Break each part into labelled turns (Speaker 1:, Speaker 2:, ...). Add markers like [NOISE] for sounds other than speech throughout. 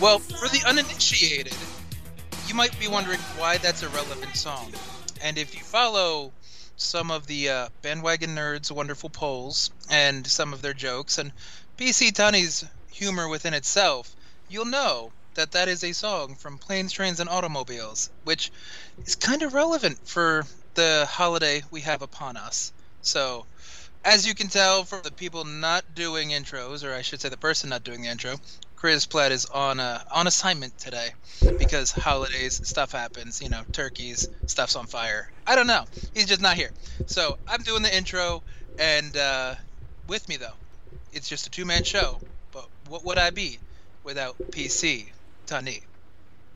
Speaker 1: Well, for the uninitiated, you might be wondering why that's a relevant song. And if you follow some of the uh, bandwagon nerds' wonderful polls and some of their jokes and PC Tunney's humor within itself, you'll know that that is a song from Planes, Trains, and Automobiles, which is kind of relevant for the holiday we have upon us. So, as you can tell from the people not doing intros, or I should say the person not doing the intro, Chris Platt is on a, on assignment today because holidays stuff happens. You know, turkeys, stuff's on fire. I don't know. He's just not here. So I'm doing the intro, and uh, with me though, it's just a two man show. But what would I be without PC Tani?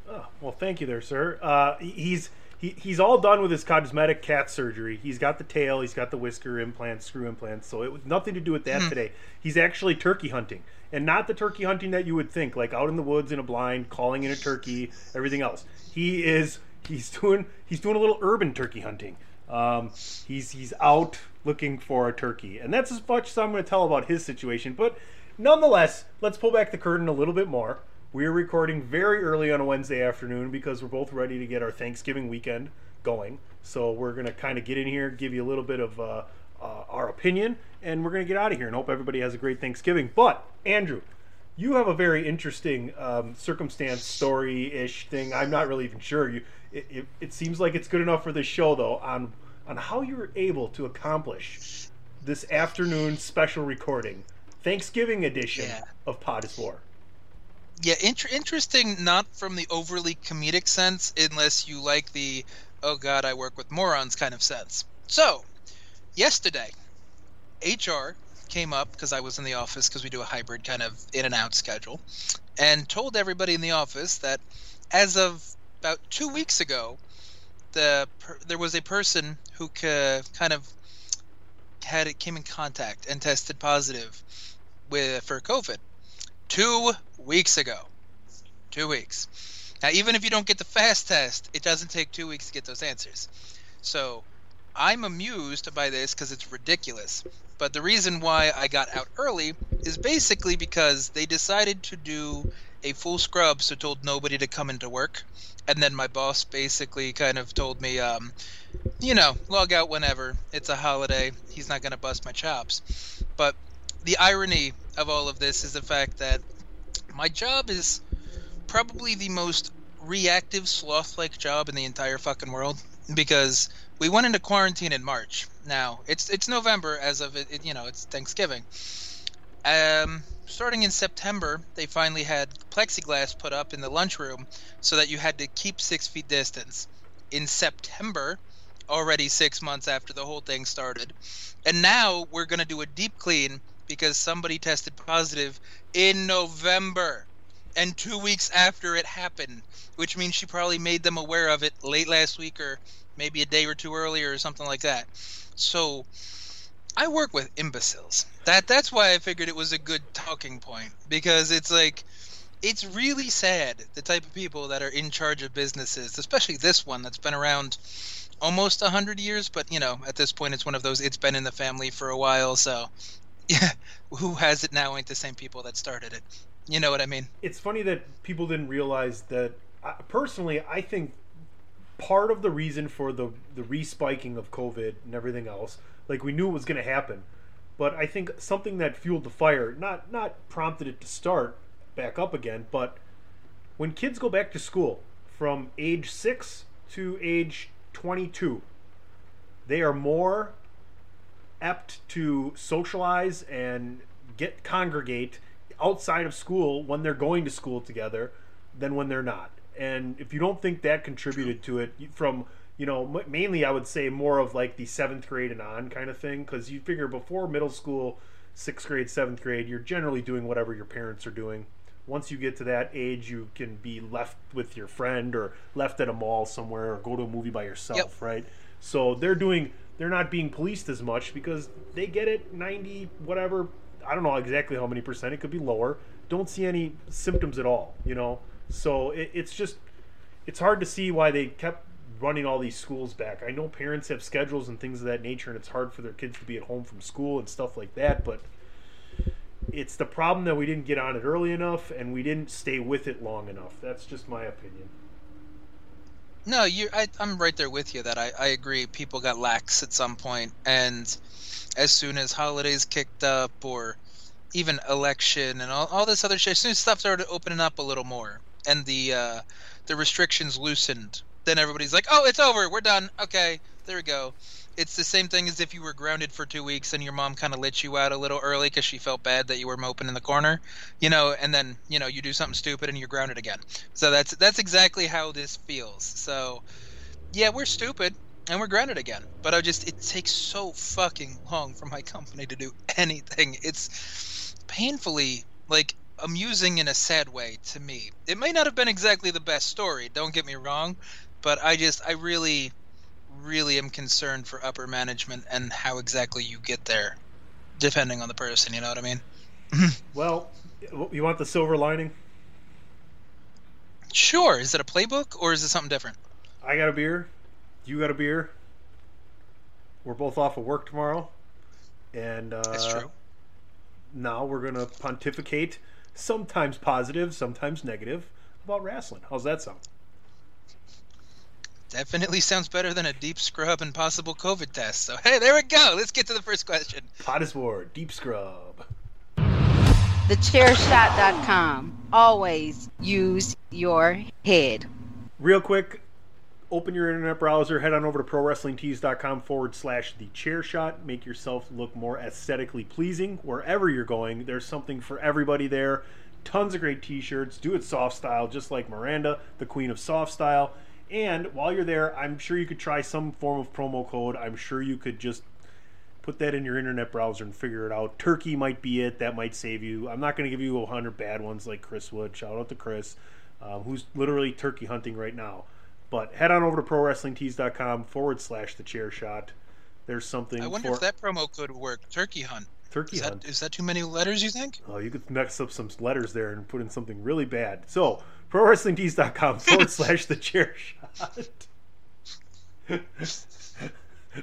Speaker 2: Oh, well, thank you there, sir. Uh, he's he, he's all done with his cosmetic cat surgery. He's got the tail, he's got the whisker implants, screw implants. So it was nothing to do with that mm-hmm. today. He's actually turkey hunting, and not the turkey hunting that you would think, like out in the woods in a blind, calling in a turkey, everything else. He is he's doing he's doing a little urban turkey hunting. Um, he's he's out looking for a turkey, and that's as much as I'm going to tell about his situation. But nonetheless, let's pull back the curtain a little bit more. We are recording very early on a Wednesday afternoon because we're both ready to get our Thanksgiving weekend going. So we're going to kind of get in here, give you a little bit of uh, uh, our opinion, and we're going to get out of here and hope everybody has a great Thanksgiving. But, Andrew, you have a very interesting um, circumstance story ish thing. I'm not really even sure. You, it, it, it, seems like it's good enough for this show, though, on, on how you were able to accomplish this afternoon special recording, Thanksgiving edition yeah. of Pod is War
Speaker 1: yeah, inter- interesting. Not from the overly comedic sense, unless you like the "oh God, I work with morons" kind of sense. So, yesterday, HR came up because I was in the office because we do a hybrid kind of in and out schedule, and told everybody in the office that as of about two weeks ago, the per- there was a person who ca- kind of had it came in contact and tested positive with for COVID two weeks ago. Two weeks. Now, even if you don't get the fast test, it doesn't take two weeks to get those answers. So, I'm amused by this because it's ridiculous. But the reason why I got out early is basically because they decided to do a full scrub, so told nobody to come into work. And then my boss basically kind of told me, um, you know, log out whenever. It's a holiday. He's not going to bust my chops. But the irony of all of this is the fact that my job is probably the most reactive sloth like job in the entire fucking world because we went into quarantine in March. Now it's it's November as of it, it you know it's Thanksgiving. Um, starting in September, they finally had plexiglass put up in the lunchroom so that you had to keep six feet distance. In September, already six months after the whole thing started, and now we're gonna do a deep clean because somebody tested positive in November and two weeks after it happened, which means she probably made them aware of it late last week or maybe a day or two earlier or something like that. So I work with imbeciles. That that's why I figured it was a good talking point because it's like it's really sad the type of people that are in charge of businesses, especially this one that's been around almost a hundred years, but you know, at this point it's one of those it's been in the family for a while, so yeah, who has it now ain't the same people that started it. You know what I mean?
Speaker 2: It's funny that people didn't realize that. Uh, personally, I think part of the reason for the the respiking of COVID and everything else, like we knew it was going to happen, but I think something that fueled the fire, not not prompted it to start back up again, but when kids go back to school from age six to age twenty two, they are more apt to socialize and get congregate outside of school when they're going to school together than when they're not. And if you don't think that contributed to it from you know mainly I would say more of like the seventh grade and on kind of thing because you figure before middle school, sixth grade, seventh grade, you're generally doing whatever your parents are doing. Once you get to that age, you can be left with your friend or left at a mall somewhere or go to a movie by yourself,
Speaker 1: Yep.
Speaker 2: right? So they're doing they're not being policed as much because they get it 90 whatever I don't know exactly how many percent. It could be lower. Don't see any symptoms at all. You know, so it, it's just it's hard to see why they kept running all these schools back. I know parents have schedules and things of that nature, and it's hard for their kids to be at home from school and stuff like that. But it's the problem that we didn't get on it early enough, and we didn't stay with it long enough. That's just my opinion.
Speaker 1: No, you. I, I'm right there with you. That I, I agree. People got lax at some point, and as soon as holidays kicked up, or even election and all, all this other shit, as soon as stuff started opening up a little more, and the uh, the restrictions loosened, then everybody's like, "Oh, it's over. We're done. Okay, there we go." It's the same thing as if you were grounded for two weeks and your mom kind of let you out a little early because she felt bad that you were moping in the corner, you know, and then you know you do something stupid and you're grounded again. So that's that's exactly how this feels. So yeah, we're stupid and we're grounded again. But I just it takes so fucking long for my company to do [LAUGHS] anything. It's painfully like amusing in a sad way to me. It may not have been exactly the best story, don't get me wrong, but I just I really really am concerned for upper management and how exactly you get there depending on the person, you know what I mean? [LAUGHS]
Speaker 2: Well, you want the silver lining?
Speaker 1: Sure, is it a playbook or is it something different?
Speaker 2: I got a beer. You got a beer. We're both off of work tomorrow, and uh,
Speaker 1: That's true.
Speaker 2: now we're gonna pontificate, sometimes positive, sometimes negative, about wrestling. How's that sound?
Speaker 1: Definitely sounds better than a deep scrub and possible COVID test. So hey, there we go. Let's get to the first question.
Speaker 2: Pot is war, deep scrub.
Speaker 3: TheChairShot.com. Always use your head.
Speaker 2: Real quick, open your internet browser, head on over to prowrestlingtees.com forward slash the chair shot. Make yourself look more aesthetically pleasing wherever you're going. There's something for everybody there. Tons of great t shirts. Do it soft style, just like Miranda, the queen of soft style. And while you're there, I'm sure you could try some form of promo code. I'm sure you could just put that in your internet browser and figure it out. Turkey might be it. That might save you. I'm not going to give you a hundred bad ones like Chris would. Shout out to Chris, um, who's literally turkey hunting right now. But head on over to prowrestlingtees.com forward slash the chair shot. There's something
Speaker 1: I wonder
Speaker 2: for
Speaker 1: if that promo code would work. Turkey hunt.
Speaker 2: turkey
Speaker 1: Is
Speaker 2: hunt.
Speaker 1: that, is that too many letters, you think?
Speaker 2: Oh, you could mix up some letters there and put in something really bad. So, prowrestlingtees.com forward [LAUGHS] slash the chair shot. [LAUGHS]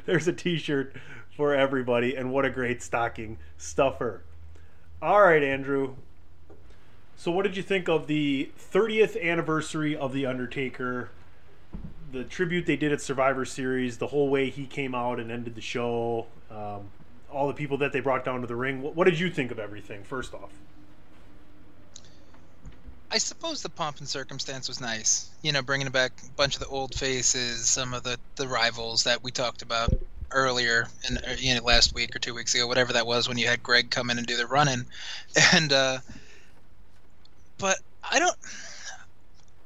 Speaker 2: There's a t shirt for everybody, and what a great stocking stuffer. All right, Andrew. So, what did you think of the 30th anniversary of The Undertaker? The tribute they did at Survivor Series, the whole way he came out and ended the show, um, all the people that they brought down to the ring. What, what did you think of everything, first off?
Speaker 1: I suppose the pomp and circumstance was nice. You know, bringing back a bunch of the old faces, some of the, the rivals that we talked about earlier in uh, you know last week or two weeks ago, whatever that was, when you had Greg come in and do the running, [LAUGHS] and uh, but I don't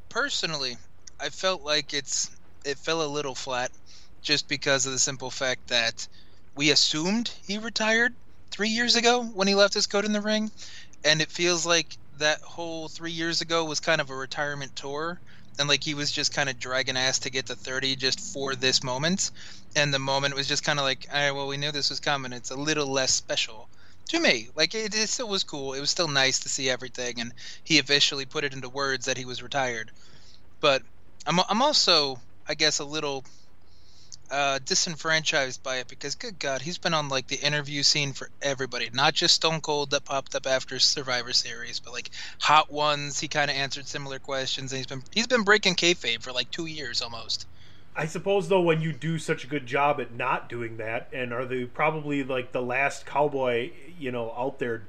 Speaker 1: personally. I felt like it's it fell a little flat, just because of the simple fact that we assumed he retired three years ago when he left his coat in the ring, and it feels like that whole three years ago was kind of a retirement tour. And like he was just kind of dragging ass to get to 30 just for this moment. And the moment was just kind of like all right well we knew this was coming. It's a little less special to me. Like it, it still was cool. It was still nice to see everything. And he officially put it into words that he was retired. But i'm, I'm also i guess a little uh, disenfranchised by it because good god he's been on like the interview scene for everybody not just stone cold that popped up after survivor series but like hot ones he kind of answered similar questions and he's been he's been breaking kayfabe for like two years almost
Speaker 2: I suppose though, when you do such a good job at not doing that, and are the probably like the last cowboy, you know, out there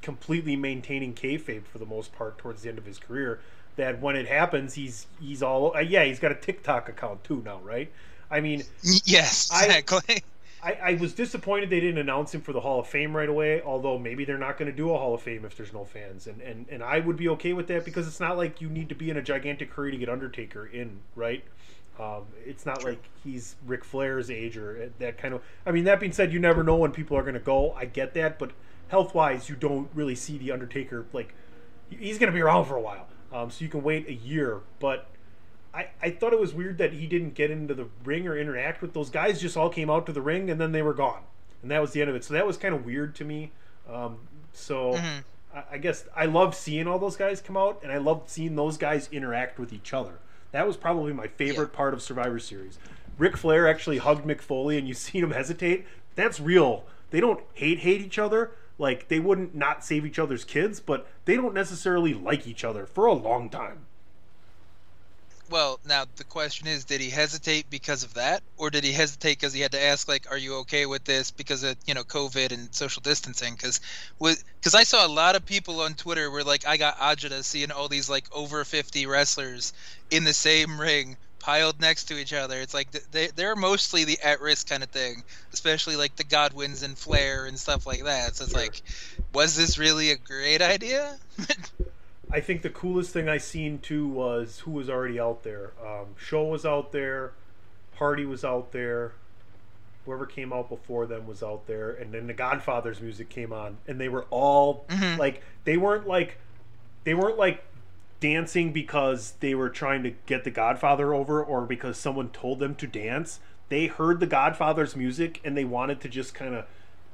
Speaker 2: completely maintaining kayfabe for the most part towards the end of his career, that when it happens, he's he's all uh, yeah, he's got a TikTok account too now, right? I mean,
Speaker 1: yes, exactly. [LAUGHS]
Speaker 2: I, I, was disappointed they didn't announce him for the Hall of Fame right away. Although maybe they're not going to do a Hall of Fame if there's no fans, and, and and I would be okay with that because it's not like you need to be in a gigantic hurry to get Undertaker in, right? Um, it's not True. like he's Ric Flair's age or uh, that kind of. I mean, that being said, you never know when people are going to go. I get that, but health wise, you don't really see the Undertaker like he's going to be around for a while. Um, so you can wait a year, but I, I thought it was weird that he didn't get into the ring or interact with those guys. Just all came out to the ring and then they were gone, and that was the end of it. So that was kind of weird to me. Um, so mm-hmm. I, I, guess I love seeing all those guys come out, and I love seeing those guys interact with each other. That was probably my favorite yeah. part of Survivor Series. Ric Flair actually hugged Mick Foley, and you [LAUGHS] see him hesitate. That's real. They don't hate hate each other. Like they wouldn't not save each other's kids, but they don't necessarily like each other for a long time.
Speaker 1: Well, now the question is, did he hesitate because of that, or did he hesitate because he had to ask, like, "Are you okay with this?" Because of you know COVID and social distancing. Because because I saw a lot of people on Twitter were like, "I got agita seeing all these like over fifty wrestlers in the same ring." piled next to each other it's like they, they're mostly the at-risk kind of thing especially like the godwins and flair and stuff like that so it's sure. like was this really a great idea [LAUGHS]
Speaker 2: I think the coolest thing I seen too was who was already out there. Um, Show was out there, Hardy was out there, whoever came out before them was out there, and then the Godfather's music came on, and they were all mm-hmm. like they weren't like they weren't like dancing because they were trying to get the Godfather over or because someone told them to dance. They heard the Godfather's music and they wanted to just kind of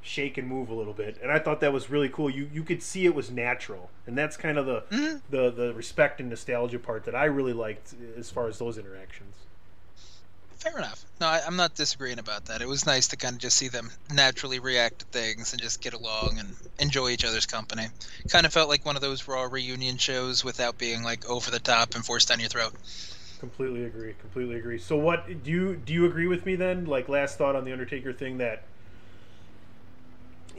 Speaker 2: shake and move a little bit, and I thought that was really cool. You you could see it was natural, and that's kind of the mm-hmm. the the respect and nostalgia part that I really liked as far as those interactions.
Speaker 1: Fair enough. No, I, am not disagreeing about that. It was nice to kind of just see them naturally react to things and just get along and enjoy each other's company. Kind of felt like one of those Raw reunion shows without being like over the top and forced down your throat.
Speaker 2: Completely agree. Completely agree. So, what do you do? You agree with me then? Like last thought on the Undertaker thing that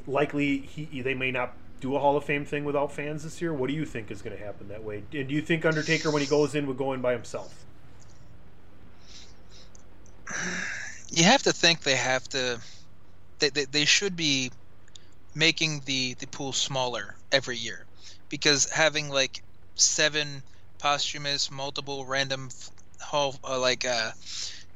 Speaker 2: likely he they may not do a Hall of Fame thing without fans this year. What do you think is going to happen that way? And do you think Undertaker, when he goes in, would go in by himself?
Speaker 1: You have to think they have to. They, they, they should be making the, the pool smaller every year because having like seven posthumous, multiple random hall uh, like uh,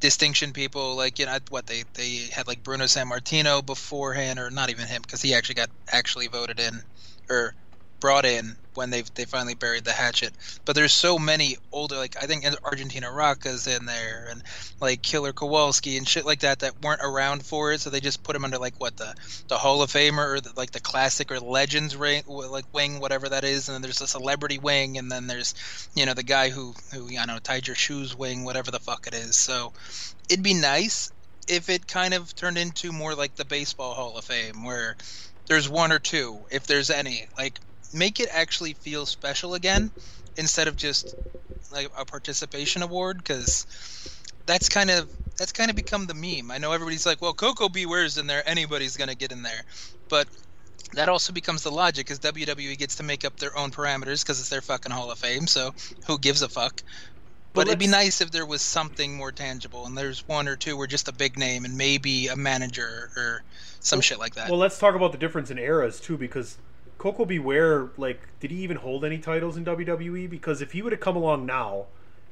Speaker 1: distinction people like you know what they they had like Bruno Sammartino beforehand or not even him because he actually got actually voted in or brought in when they they finally buried the hatchet. But there's so many older like I think Argentina Rocca's in there and like Killer Kowalski and shit like that that weren't around for it, so they just put them under like what the the Hall of Famer or the, like the classic or Legends ring like wing whatever that is, and then there's a celebrity wing, and then there's you know the guy who who I know tied your shoes wing whatever the fuck it is. So it'd be nice if it kind of turned into more like the baseball Hall of Fame where there's one or two if there's any like make it actually feel special again instead of just like a participation award because that's kind of that's kind of become the meme. I know everybody's like, well, Koko B. Ware's in there, anybody's gonna get in there, but that also becomes the logic because WWE gets to make up their own parameters because it's their fucking Hall of Fame. So who gives a fuck? But it'd be nice if there was something more tangible, and there's one or two where just a big name and maybe a manager or some
Speaker 2: well,
Speaker 1: shit like that.
Speaker 2: Well, let's talk about the difference in eras too, because Koko B. Ware, like, did he even hold any titles in WWE? Because if he would have come along now,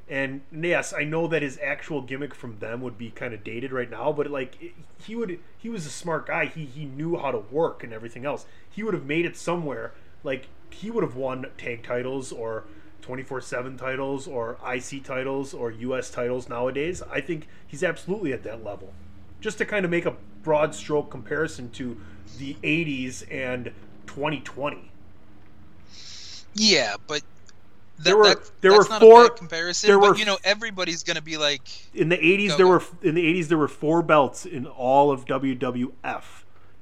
Speaker 2: and yes, I know that his actual gimmick from them would be kind of dated right now, but like he would, he was a smart guy. He he knew how to work and everything else. He would have made it somewhere. Like he would have won tag titles or 24/7 titles or IC titles or US titles nowadays. I think he's absolutely at that level. Just to kind of make a broad stroke comparison to the 80s and 2020.
Speaker 1: Yeah, but
Speaker 2: there were that, there were four
Speaker 1: comparison. There were, you know, everybody's going to be like
Speaker 2: in the '80s. there were in the '80s there were four belts in all of WWF,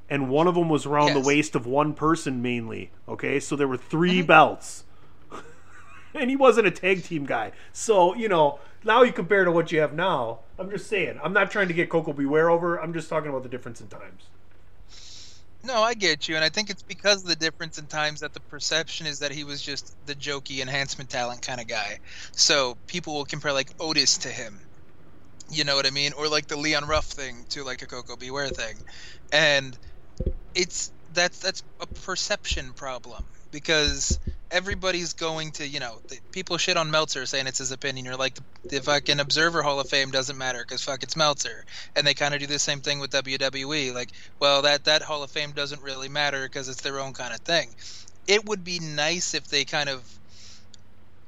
Speaker 2: and one of them was around yes. the waist of one person mainly. Okay, so there were 3 mm-hmm. belts, [LAUGHS] and he wasn't a tag team guy. So you know, now you compare to what you have now. I'm just saying. I'm not trying to get Koko B. Ware over. I'm just talking about the difference in times.
Speaker 1: No, I get you, and I think it's because of the difference in times that the perception is that he was just the jokey enhancement talent kind of guy. So people will compare like Otis to him. You know what I mean? Or like the Leon Ruff thing to like a Koko B. Ware thing. And it's that's that's a perception problem because everybody's going to, you know, people shit on Meltzer saying it's his opinion. You're like, the, the fucking Observer Hall of Fame doesn't matter because fuck, it's Meltzer. And they kind of do the same thing with WWE. Like, well, that, that Hall of Fame doesn't really matter because it's their own kind of thing. It would be nice if they kind of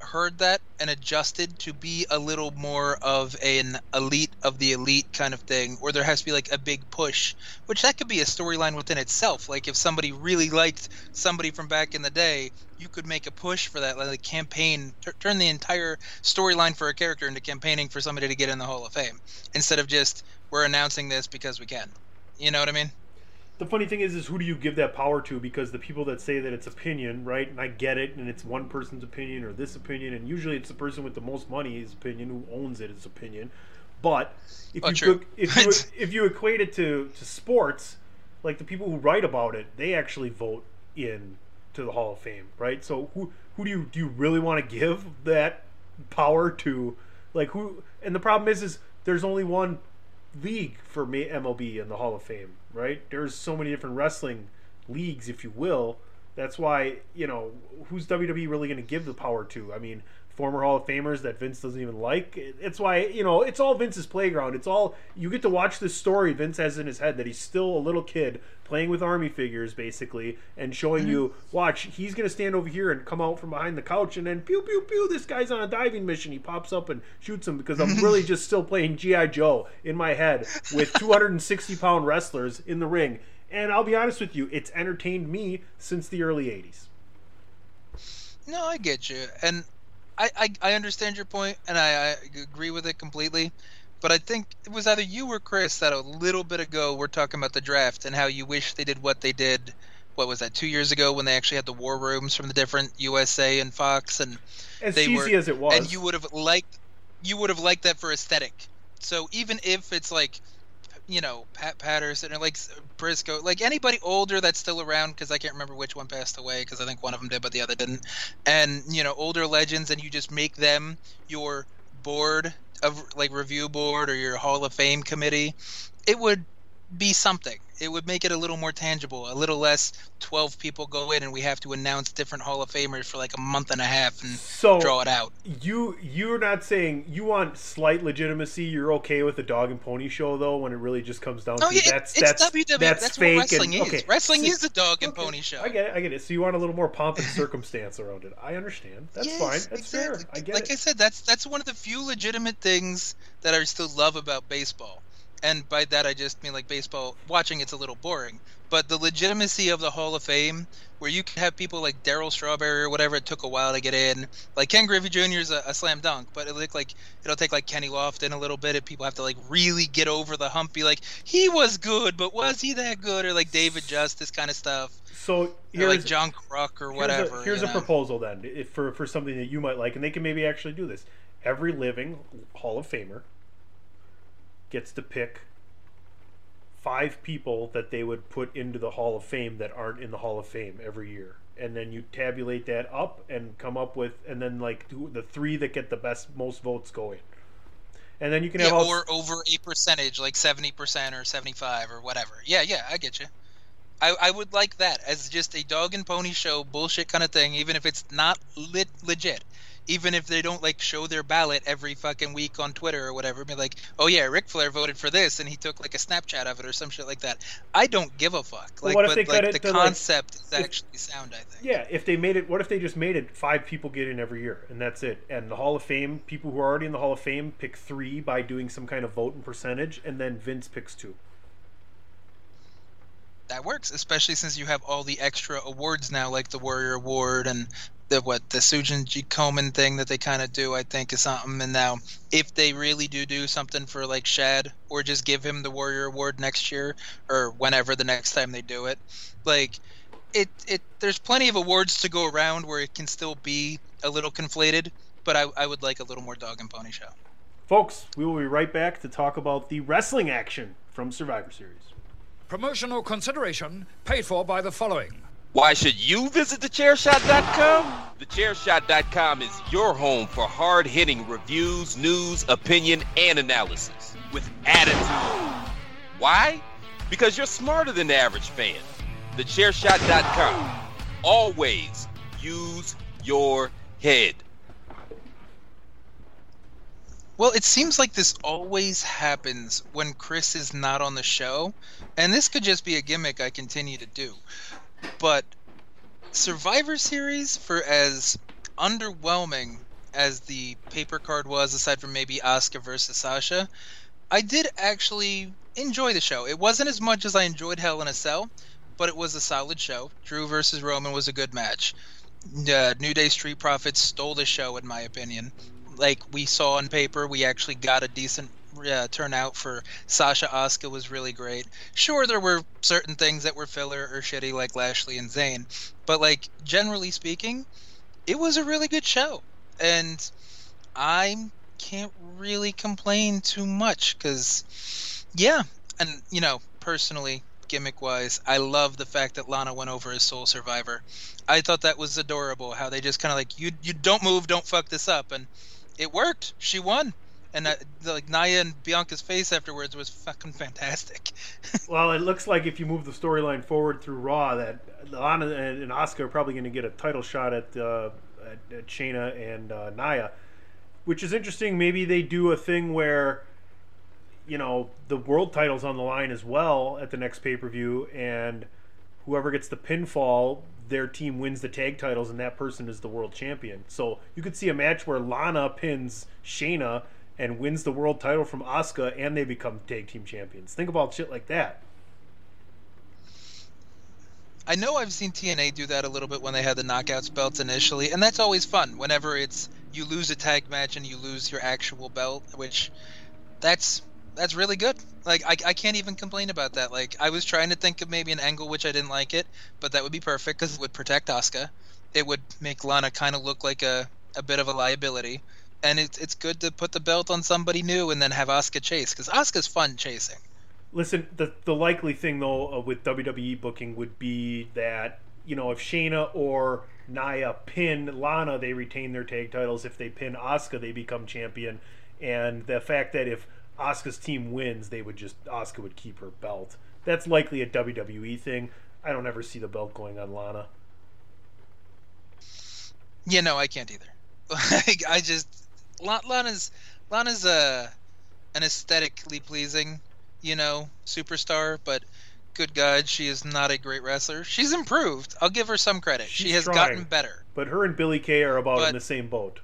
Speaker 1: heard that and adjusted to be a little more of an elite of the elite kind of thing, or there has to be like a big push, which that could be a storyline within itself. Like if somebody really liked somebody from back in the day, you could make a push for that, like campaign, t- turn the entire storyline for a character into campaigning for somebody to get in the Hall of Fame instead of just we're announcing this because we can. You know what I mean?
Speaker 2: the funny thing is, is who do you give that power to? Because the people that say that it's opinion, right? And I get it, and it's one person's opinion or this opinion, and usually it's the person with the most money's opinion, who owns it, his opinion. But if oh, you true. if you [LAUGHS] if you equate it to to sports, like the people who write about it, they actually vote in to the Hall of Fame, right? So who who do you do you really want to give that power to? Like who? And the problem is, is there's only one league for MLB in the Hall of Fame, right? There's so many different wrestling leagues, if you will. That's why, you know, who's WWE really going to give the power to? I mean, former Hall of Famers that Vince doesn't even like. It's why, you know, it's all Vince's playground. It's all, you get to watch this story Vince has in his head that he's still a little kid playing with army figures, basically, and showing mm-hmm. you, watch, he's going to stand over here and come out from behind the couch and then pew, pew, pew, this guy's on a diving mission. He pops up and shoots him because I'm really just still playing G.I. Joe in my head with [LAUGHS] 260 pound wrestlers in the ring. And I'll be honest with you, it's entertained me since the early 80s.
Speaker 1: No, I get you. And I, I, I understand your point, and I, I agree with it completely. But I think it was either you or Chris that a little bit ago we're talking about the draft and how you wish they did what they did. What was that? Two years ago when they actually had the war rooms from the different USA and Fox, and
Speaker 2: as
Speaker 1: they
Speaker 2: cheesy
Speaker 1: were,
Speaker 2: as it was,
Speaker 1: and you would have liked you would have liked that for aesthetic. So even if it's like you know Pat Patterson or like Briscoe, like anybody older that's still around because I can't remember which one passed away because I think one of them did but the other didn't. And you know older legends, and you just make them your board of like review board or your Hall of Fame committee. It would be something it would make it a little more tangible, a little less. Twelve people go in, and we have to announce different Hall of Famers for like a month and a half and
Speaker 2: so
Speaker 1: draw it out.
Speaker 2: You you're not saying you want slight legitimacy. You're okay with the dog and pony show though, when it really just comes down
Speaker 1: oh,
Speaker 2: to
Speaker 1: yeah,
Speaker 2: that's
Speaker 1: it's
Speaker 2: that's
Speaker 1: WWE.
Speaker 2: that's,
Speaker 1: that's
Speaker 2: fake.
Speaker 1: what wrestling
Speaker 2: and,
Speaker 1: is.
Speaker 2: Okay.
Speaker 1: Wrestling is a dog and
Speaker 2: okay.
Speaker 1: pony show.
Speaker 2: I get it. I get it. So you want a little more pomp and circumstance around it. I understand. That's
Speaker 1: yes,
Speaker 2: fine. That's
Speaker 1: exactly.
Speaker 2: fair. I get
Speaker 1: like
Speaker 2: it.
Speaker 1: I said, that's that's one of the few legitimate things that I still love about baseball and by that I just mean like baseball. Watching it's a little boring, but the legitimacy of the Hall of Fame, where you can have people like Darryl Strawberry or whatever, it took a while to get in. Like Ken Griffey Jr. is a, a slam dunk, but it look like it'll take like Kenny Lofton a little bit. If people have to like really get over the hump, be like he was good, but was he that good? Or like David Justice kind of stuff.
Speaker 2: So
Speaker 1: Or
Speaker 2: here's
Speaker 1: like John Kruk or whatever.
Speaker 2: Here's a, here's a proposal then, for for something that you might like, and they can maybe actually do this. Every living Hall of Famer gets to pick five people that they would put into the Hall of Fame that aren't in the Hall of Fame every year, and then you tabulate that up and come up with, and then like the three that get the best most votes go in, and then you can have
Speaker 1: Yeah,
Speaker 2: all,
Speaker 1: or over a percentage, like seventy percent or seventy-five or whatever. Yeah, yeah, I get you. I, I would like that as just a dog and pony show bullshit kind of thing, even if it's not lit legit. Even if they don't like show their ballot every fucking week on Twitter or whatever, be like, oh yeah, Ric Flair voted for this and he took like a Snapchat of it or some shit like that. I don't give a fuck. Like,
Speaker 2: what if
Speaker 1: but like
Speaker 2: it
Speaker 1: the
Speaker 2: to, like,
Speaker 1: concept is
Speaker 2: if-
Speaker 1: actually sound. I think.
Speaker 2: Yeah, if they made it, what if they just made it five people get in every year, and that's it? And the Hall of Fame, people who are already in the Hall of Fame pick three by doing some kind of vote and percentage, and then Vince picks two.
Speaker 1: that works, especially since you have all the extra awards now, like the Warrior Award and the what the Susan G Komen thing that they kind of do. I think is something. And now, if they really do do something for like Shad, or just give him the Warrior Award next year or whenever the next time they do it, like it it there's plenty of awards to go around where it can still be a little conflated. But I, I would like a little more dog and pony show.
Speaker 2: Folks, we will be right back to talk about the wrestling action from Survivor Series.
Speaker 4: Promotional consideration paid for by the following.
Speaker 5: Why should you visit thechairshot.com? Thechairshot.com is your home for hard hitting reviews, news, opinion, and analysis with attitude. Why? Because you're smarter than the average fan. Thechairshot.com. Always use your head.
Speaker 1: Well, it seems like this always happens when Chris is not on the show, and this could just be a gimmick I continue to do. But Survivor Series, for as underwhelming as the paper card was, aside from maybe Asuka versus Sasha, I did actually enjoy the show. It wasn't as much as I enjoyed Hell in a Cell, but it was a solid show. Drew versus Roman was a good match. Uh, New Day Street Profits stole the show, in my opinion like we saw on paper, we actually got a decent uh, turnout for Sasha Asuka was really great. Sure, there were certain things that were filler or shitty, like Lashley and Zayn, but like generally speaking, it was a really good show, and I can't really complain too much because, yeah, and you know, personally, gimmick wise, I love the fact that Lana went over as sole survivor. I thought that was adorable. How they just kind of like you you don't move, don't fuck this up, and it worked. She won, and like Nia and Bianca's face afterwards was fucking fantastic. [LAUGHS]
Speaker 2: Well, it looks like if you move the storyline forward through Raw, that Lana and, Asuka are probably going to get a title shot at, uh, at, at Shayna and uh, Nia, which is interesting. Maybe they do a thing where, you know, the world title's on the line as well at the next pay per view, and whoever gets the pinfall, their team wins the tag titles, and that person is the world champion. So you could see a match where Lana pins Shayna and wins the world title from Asuka, and they become tag team champions. Think about shit like that.
Speaker 1: I know I've seen TNA do that a little bit when they had the knockouts belts initially, and that's always fun. Whenever it's you lose a tag match and you lose your actual belt, which that's that's really good. Like I, I can't even complain about that. Like I was trying to think of maybe an angle which I didn't like it, but that would be perfect because it would protect Asuka. It would make Lana kind of look like a a bit of a liability, and it's it's good to put the belt on somebody new and then have Asuka chase because Asuka's fun chasing.
Speaker 2: Listen, the the likely thing though uh, with WWE booking would be that you know if Shayna or Nia pin Lana, they retain their tag titles. If they pin Asuka, they become champion. And the fact that if Asuka's team wins, they would just Asuka would keep her belt. That's likely a WWE thing. I don't ever see the belt going on Lana.
Speaker 1: Yeah, no, I can't either. [LAUGHS] Like I just Lana's Lana's a uh, an aesthetically pleasing, you know, superstar, but good God, she is not a great wrestler. She's improved. I'll give her some credit. she has
Speaker 2: trying.
Speaker 1: gotten better.
Speaker 2: But her and Billie Kay are about in the same boat.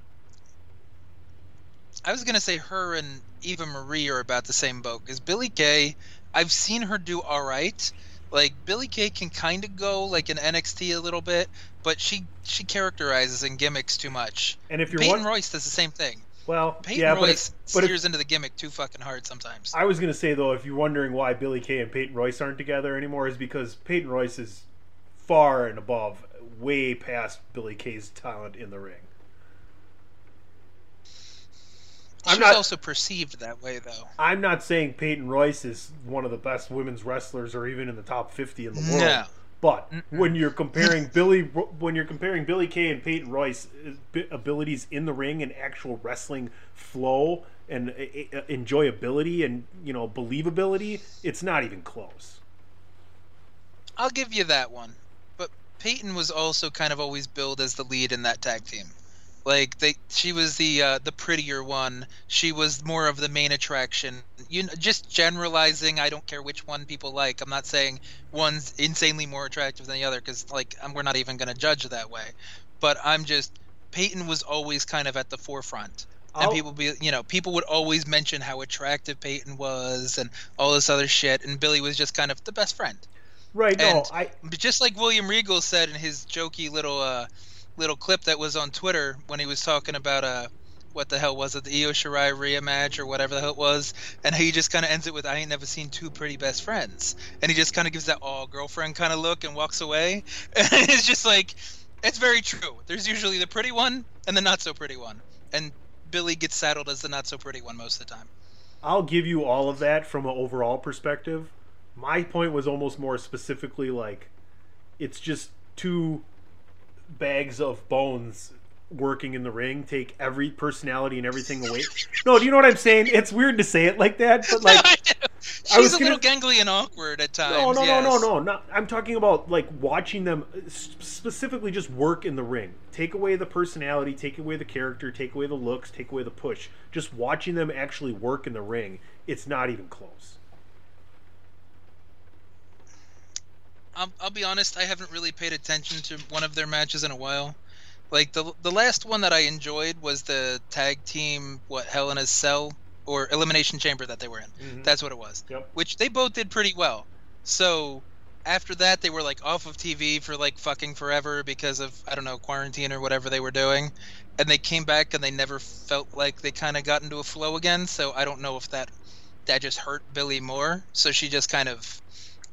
Speaker 1: I was gonna say her and Eva Marie are about the same boat because Billie Kay, I've seen her do all right. Like Billie Kay can kind of go like an NXT a little bit, but she she characterizes and gimmicks too much.
Speaker 2: And if you're
Speaker 1: Peyton
Speaker 2: one,
Speaker 1: Royce does the same thing.
Speaker 2: Well,
Speaker 1: Peyton
Speaker 2: yeah, but
Speaker 1: Royce
Speaker 2: if, but if,
Speaker 1: steers into the gimmick too fucking hard sometimes.
Speaker 2: I was gonna say though, if you're wondering why Billie Kay and Peyton Royce aren't together anymore, is because Peyton Royce is far and above, way past Billie Kay's talent in the ring.
Speaker 1: She
Speaker 2: I'm not-
Speaker 1: also perceived that way, though.
Speaker 2: I'm not saying Peyton Royce is one of the best women's wrestlers or even in the top 50 in the world.
Speaker 1: No.
Speaker 2: But when you're comparing Billie, when you're comparing Billie Kay and Peyton Royce uh, abilities in the ring and actual wrestling flow and uh, uh, enjoyability and you know believability, it's not even close.
Speaker 1: I'll give you that one. But Peyton was also kind of always billed as the lead in that tag team. Like they, she was the uh, the prettier one. She was more of the main attraction. You know, just generalizing. I don't care which one people like. I'm not saying one's insanely more attractive than the other because like I'm, we're not even going to judge that way. But I'm just Peyton was always kind of at the forefront. And
Speaker 2: I'll-
Speaker 1: people be you know people would always mention how attractive Peyton was and all this other shit, and Billie was just kind of the best friend.
Speaker 2: Right? No,
Speaker 1: And-
Speaker 2: I
Speaker 1: just like William Regal said in his jokey little uh, little clip that was on Twitter when he was talking about uh, what the hell was it, the Io Shirai Rhea match or whatever the hell it was, and he just kind of ends it with, "I ain't never seen two pretty best friends," and he just kind of gives that all girlfriend kind of look and walks away. [LAUGHS] And it's just like, it's very true. There's usually the pretty one and the not so pretty one, and Billie gets saddled as the not so pretty one most of the time.
Speaker 2: I'll give you all of that from an overall perspective. My point was almost more specifically like it's just two bags of bones working in the ring take every personality and everything away. No, do you know what I'm saying? It's weird to say it like that, but like [LAUGHS]
Speaker 1: I know.
Speaker 2: I was
Speaker 1: She's a
Speaker 2: gonna-
Speaker 1: little gangly and awkward at times.
Speaker 2: no, no,
Speaker 1: yes.
Speaker 2: no, no, no, no. I'm talking about like watching them uh, specifically just work in the ring. Take away the personality, take away the character, take away the looks, take away the push. Just watching them actually work in the ring, it's not even close.
Speaker 1: I'll, I'll be honest. I haven't really paid attention to one of their matches in a while. Like the the last one that I enjoyed was the tag team what a Cell or Elimination Chamber that they were in.
Speaker 2: Mhm.
Speaker 1: That's what it was.
Speaker 2: Yep.
Speaker 1: Which they both did pretty well. So after that, they were like off of TV for like fucking forever because of I don't know quarantine or whatever they were doing, and they came back and they never felt like they kind of got into a flow again. So I don't know if that that just hurt Billie more. So she just kind of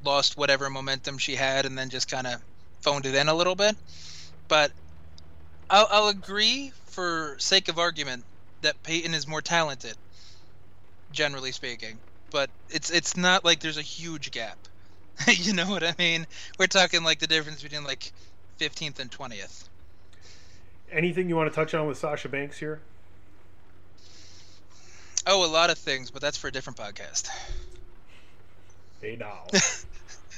Speaker 1: lost whatever momentum she had and then just kind of phoned it in a little bit. But I'll, I'll agree for sake of argument that Peyton is more talented, generally speaking. But it's it's not like there's a huge gap. [LAUGHS] you know what I mean? We're talking like the difference between like 15th and 20th.
Speaker 2: Anything you want to touch on with Sasha Banks here?
Speaker 1: Oh, a lot of things, but that's for a different podcast.
Speaker 2: Hey now. [LAUGHS]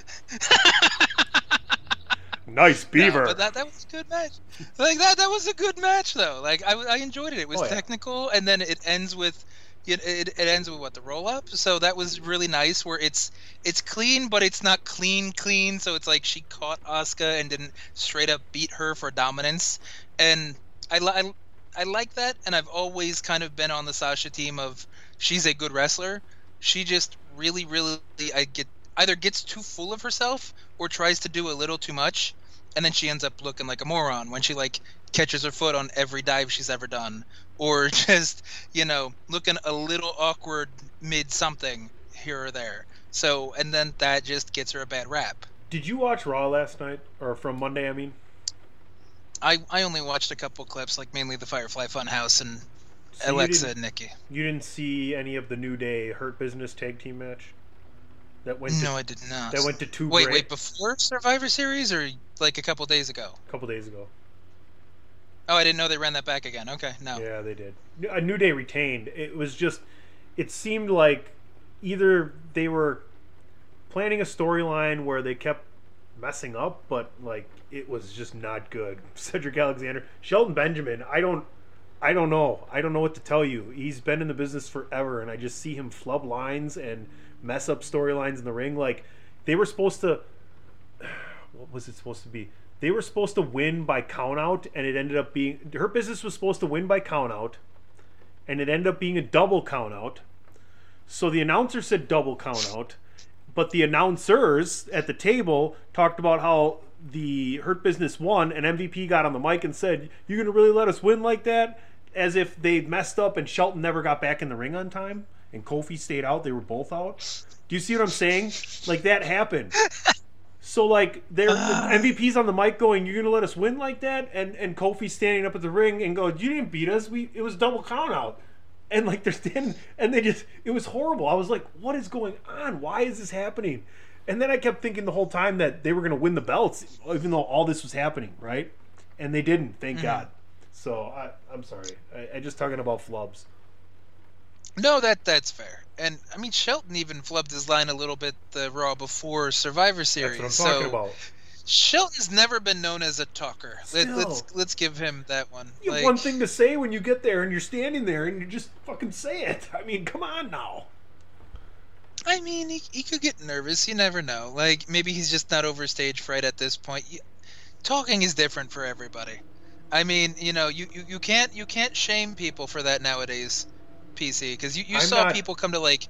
Speaker 2: [LAUGHS] nice beaver.
Speaker 1: No, but that, that was a good match. Like that that was a good match though. Like I, I enjoyed it. It was
Speaker 2: Oh, yeah.
Speaker 1: technical, and then it ends with it, it, it ends with what the roll up. So that was really nice. Where it's it's clean, but it's not clean clean. So it's like she caught Asuka and didn't straight up beat her for dominance. And I I, I like that. And I've always kind of been on the Sasha team of she's a good wrestler. She just really really I get either gets too full of herself or tries to do a little too much and then she ends up looking like a moron when she like catches her foot on every dive she's ever done or [LAUGHS] just you know looking a little awkward mid something here or there. So and then that just gets her a bad rap.
Speaker 2: Did you watch Raw last night? Or from Monday? I mean,
Speaker 1: i i only watched a couple clips like mainly the firefly funhouse and
Speaker 2: So
Speaker 1: alexa and nikki.
Speaker 2: you didn't see any of the New Day Hurt Business tag team match that went
Speaker 1: no
Speaker 2: to,
Speaker 1: i did not
Speaker 2: that went to two
Speaker 1: wait
Speaker 2: break
Speaker 1: wait before survivor series or like a couple days ago
Speaker 2: a couple days ago.
Speaker 1: oh i didn't know they ran that back again okay no
Speaker 2: Yeah, they did. A New Day retained. It was just, it seemed like either they were planning a storyline where they kept messing up, but like it was just not good. [LAUGHS] Cedric Alexander, Shelton Benjamin. I don't, I don't know. I don't know what to tell you. He's been in the business forever, and I just see him flub lines and mess up storylines in the ring. Like they were supposed to. What was it supposed to be? They were supposed to win by count out, and it ended up being Hurt Business was supposed to win by count out, and it ended up being a double count out. So the announcer said double count out, but the announcers at the table talked about how the Hurt Business won, and MVP got on the mic and said, "You're gonna really let us win like that?" As if they messed up and Shelton never got back in the ring on time, and Kofi stayed out. They were both out. Do you see what I'm saying? Like that happened. So like they're [SIGHS] MVP's on the mic going, "You're gonna let us win like that?" And and Kofi's standing up at the ring and go, "You didn't beat us. We it was double count out." And like they're standing and they just it was horrible. I was like, "What is going on? Why is this happening?" And then I kept thinking the whole time that they were gonna win the belts, even though all this was happening, right? And they didn't. Thank mm-hmm. God. So I, I'm sorry. I, I just talking about flubs.
Speaker 1: No, that that's fair. And I mean, Shelton even flubbed his line a little bit the Raw before Survivor Series.
Speaker 2: That's what I'm talking about.
Speaker 1: Shelton's never been known as a talker. Let,
Speaker 2: Still.
Speaker 1: let's let's give him that one.
Speaker 2: You have one thing to say when you get there and you're standing there and you just fucking say it. [LAUGHS] I mean, come on now.
Speaker 1: I mean, he, he could get nervous. You never know. Like maybe he's just not over stage fright at this point. You, talking is different for everybody. I mean, you know, you, you, you can't you can't shame people for that nowadays, PC, because you, you
Speaker 2: I'm
Speaker 1: saw
Speaker 2: not-
Speaker 1: people come to like,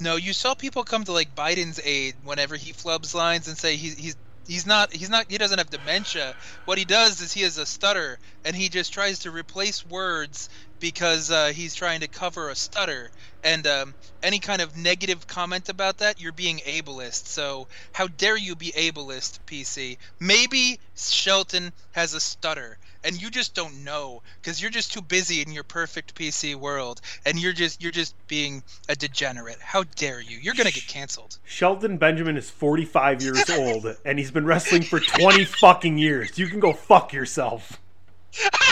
Speaker 1: no, you saw people come to like Biden's aid whenever he flubs lines and say he's he's he's not he's not he doesn't have dementia. What he does is he has a stutter and he just tries to replace words because uh, he's trying to cover a stutter. And um, any kind of negative comment about that, you're being ableist. So how dare you be ableist, PC? Maybe Shelton has a stutter, and you just don't know because you're just too busy in your perfect PC world, and you're just you're just being a degenerate. How dare you? You're gonna get canceled.
Speaker 2: Shelton Benjamin is 45 [LAUGHS] years old and he's been wrestling for 20 fucking years. You can go fuck yourself. [LAUGHS]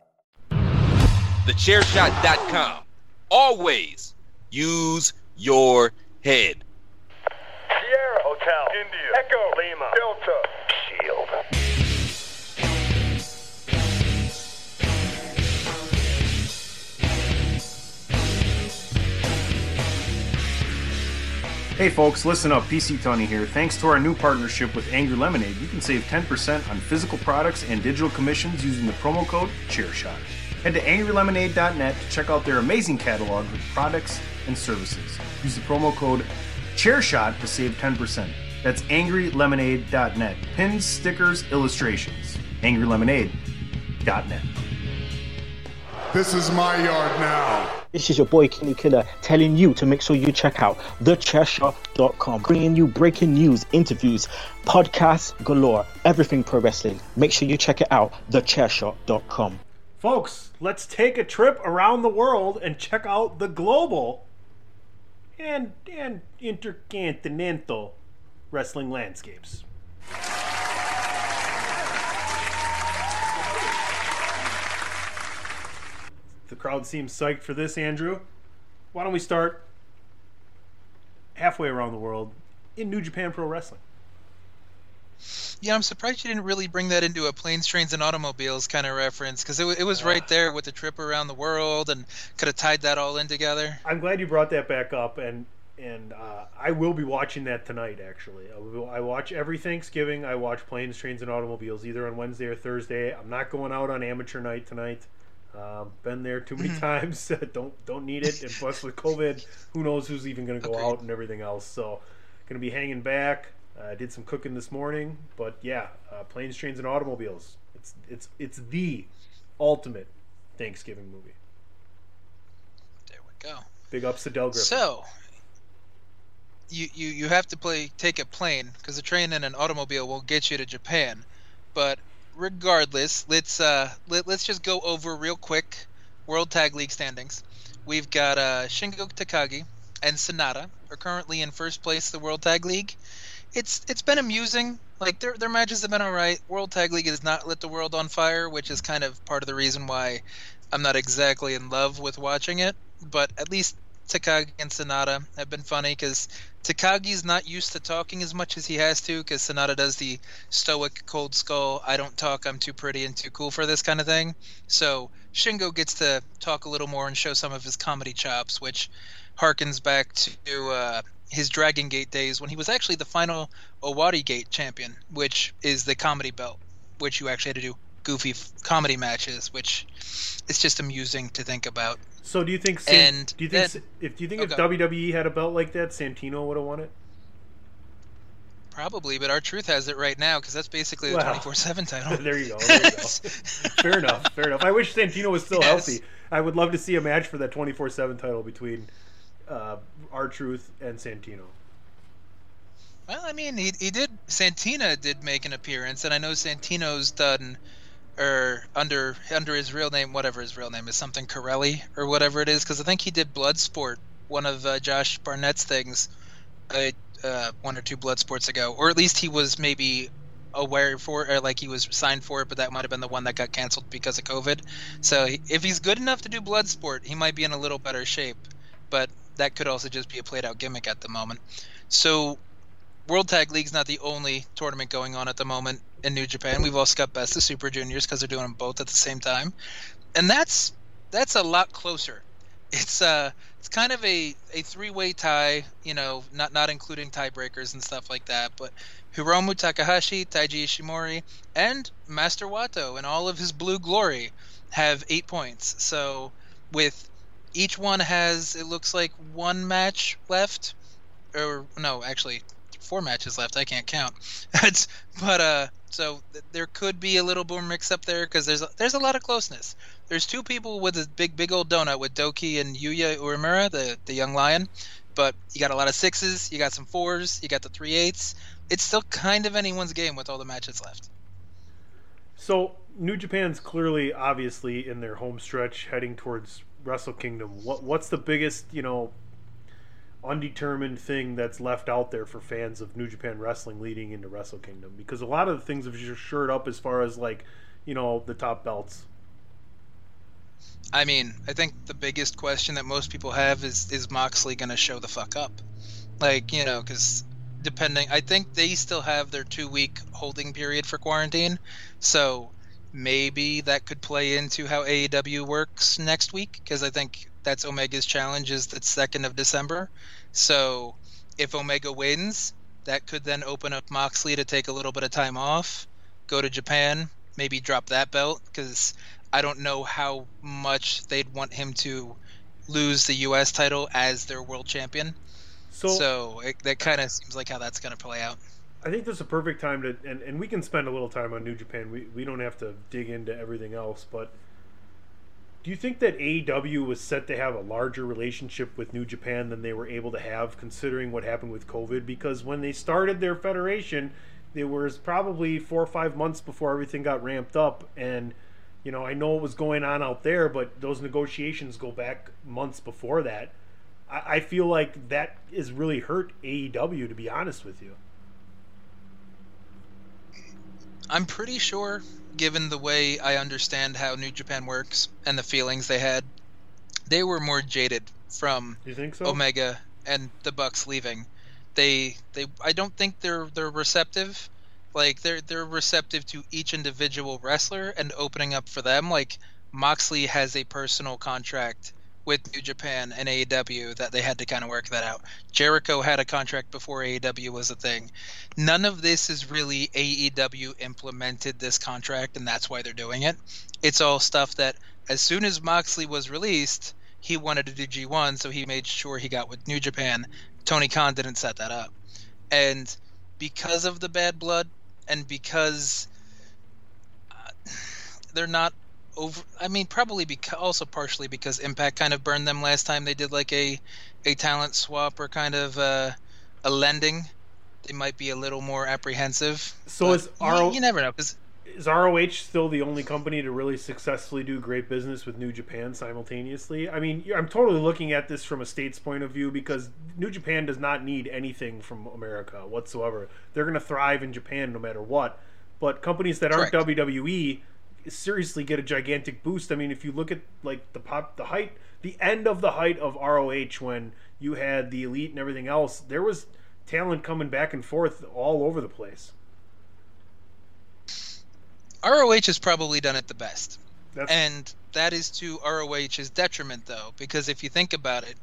Speaker 5: TheChairShot.com. Always use your head.
Speaker 6: Sierra Hotel. India. Echo. Lima. Delta. Shield.
Speaker 2: Hey folks, listen up. PC Tony here. Thanks to our new partnership with Angry Lemonade, you can save 10% on physical products and digital commissions using the promo code CHAIRSHOT. Head to angrylemonade.net to check out their amazing catalog of products and services. Use the promo code CHAIRSHOT to save 10%. That's angrylemonade.net. Pins, stickers, illustrations. angrylemonade.net.
Speaker 7: This is my yard now.
Speaker 8: This is your boy Kenny Killer telling you to make sure you check out thechairshot.com, bringing you breaking news, interviews, podcasts galore, everything pro wrestling. Make sure you check it out, thechairshot.com.
Speaker 2: Folks, let's take a trip around the world and check out the global and and intercontinental wrestling landscapes. The crowd seems psyched for this, Andrew. Why don't we start halfway around the world in New Japan Pro Wrestling?
Speaker 1: Yeah, I'm surprised you didn't really bring that into a planes, trains, and automobiles kind of reference because it, it was right there with the trip around the world and could have tied that all in together.
Speaker 2: I'm glad you brought that back up, and and uh, I will be watching that tonight. Actually, I, will, I watch every Thanksgiving. I watch planes, trains, and automobiles either on Wednesday or Thursday. I'm not going out on amateur night tonight. Um, been there too many [LAUGHS] times. [LAUGHS] don't don't need it. And plus with COVID, who knows who's even going to go out and everything else. So Gonna be hanging back. I uh, did some cooking this morning, but yeah, uh, planes, trains, and automobiles. It's it's it's the ultimate Thanksgiving movie.
Speaker 1: There we go.
Speaker 2: Big ups to Del Griffith.
Speaker 1: So, you, you, you have to play take a plane because a train and an automobile won't get you to Japan. But regardless, let's uh let, let's just go over real quick World Tag League standings. We've got uh, Shingo Takagi and Sanada are currently in first place the World Tag League. It's it's been amusing. Like their their matches have been alright. World Tag League has not lit the world on fire, which is kind of part of the reason why I'm not exactly in love with watching it. But at least Takagi and Sanada have been funny because Takagi's not used to talking as much as he has to because Sanada does the stoic cold skull, I don't talk, I'm too pretty and too cool for this kind of thing. So Shingo gets to talk a little more and show some of his comedy chops, which harkens back to uh, his Dragon Gate days when he was actually the final Owarai Gate champion, which is the comedy belt, which you actually had to do goofy f- comedy matches, which is just amusing to think about.
Speaker 2: So do you think? San- and do you think then, if do you think okay. if WWE had a belt like that, Santino would have won it?
Speaker 1: Probably, but R-Truth has it right now because that's basically the twenty four seven [LAUGHS] title.
Speaker 2: there you go. [LAUGHS] There you go. fair enough. Fair enough. I wish Santino was still [LAUGHS] yes. healthy. I would love to see a match for that twenty four seven title between uh, R-Truth and Santino.
Speaker 1: Well, I mean, he he did. Santina did make an appearance, and I know Santino's done or under under his real name, whatever his real name is, something Corelli or whatever it is, because I think he did Bloodsport, one of uh, Josh Barnett's things, uh, uh, one or two Bloodsports ago, or at least he was maybe aware for, or like he was signed for it, but that might have been the one that got canceled because of COVID. So if he's good enough to do Bloodsport, he might be in a little better shape, but that could also just be a played out gimmick at the moment. So World Tag League's not the only tournament going on at the moment in New Japan. We've also got Best of Super Juniors because they're doing them both at the same time, and that's that's a lot closer. It's uh it's kind of a, a three way tie, you know, not not including tiebreakers and stuff like that. But Hiromu Takahashi, Taiji Ishimori, and Master Wato in all of his blue glory have eight points. So with each one has it looks like one match left, or no, actually four matches left. I can't count. [LAUGHS] but uh, so th- there could be a little more mix up there because there's a, there's a lot of closeness. There's two people with a big big old donut with Douki and Yuya Uemura, the the young lion. But you got a lot of sixes, you got some fours, you got the three eights. It's still kind of anyone's game with all the matches left.
Speaker 2: So New Japan's clearly, obviously, in their home stretch, heading towards Wrestle Kingdom. What what's the biggest, you know, undetermined thing that's left out there for fans of New Japan Wrestling leading into Wrestle Kingdom because a lot of the things have just shored up as far as like you know the top belts.
Speaker 1: I mean, I think the biggest question that most people have is is Moxley going to show the fuck up? Like, you know, cuz depending I think they still have their 2 week holding period for quarantine. So maybe that could play into how AEW works next week because I think that's Omega's challenge is the 2nd of December. So if Omega wins, that could then open up Moxley to take a little bit of time off, go to Japan, maybe drop that belt because I don't know how much they'd want him to lose the U.S. title as their world champion. So, so it, that kind of seems like how that's going to play out.
Speaker 2: I think this is a perfect time to, and, and we can spend a little time on New Japan. We, we don't have to dig into everything else, but do you think that AEW was set to have a larger relationship with New Japan than they were able to have, considering what happened with COVID? Because when they started their federation, it was probably four or five months before everything got ramped up. And, you know, I know what was going on out there, but those negotiations go back months before that. I, I feel like that is really hurt AEW, to be honest with you.
Speaker 1: I'm pretty sure given the way I understand how New Japan works and the feelings they had, they were more jaded from
Speaker 2: you think so?
Speaker 1: Omega and the Bucks leaving. They they I don't think they're they're receptive. Like they're they're receptive to each individual wrestler and opening up for them. Like Moxley has a personal contract with New Japan and AEW that they had to kind of work that out. Jericho had a contract before AEW was a thing. None of this is really AEW implemented this contract and that's why they're doing it. It's all stuff that as soon as Moxley was released, he wanted to do G1, so he made sure he got with New Japan. Tony Khan didn't set that up. and because of the bad blood, and because uh, they're not over. I mean, probably because also partially because Impact kind of burned them last time they did like a a talent swap or kind of uh, a lending. They might be a little more apprehensive.
Speaker 2: So is
Speaker 1: you, you never know 'cause
Speaker 2: is ROH still the only company to really successfully do great business with New Japan simultaneously? I mean, I'm totally looking at this from a state's point of view because New Japan does not need anything from America whatsoever. They're going to thrive in Japan no matter what. But companies that aren't
Speaker 1: Correct.
Speaker 2: WWE seriously get a gigantic boost. I mean, if you look at like the pop, the height, the end of the height of ROH when you had the elite and everything else, there was talent coming back and forth all over the place.
Speaker 1: ROH has probably done it the best.
Speaker 2: That's-
Speaker 1: and that is to ROH's detriment, though, because if you think about it,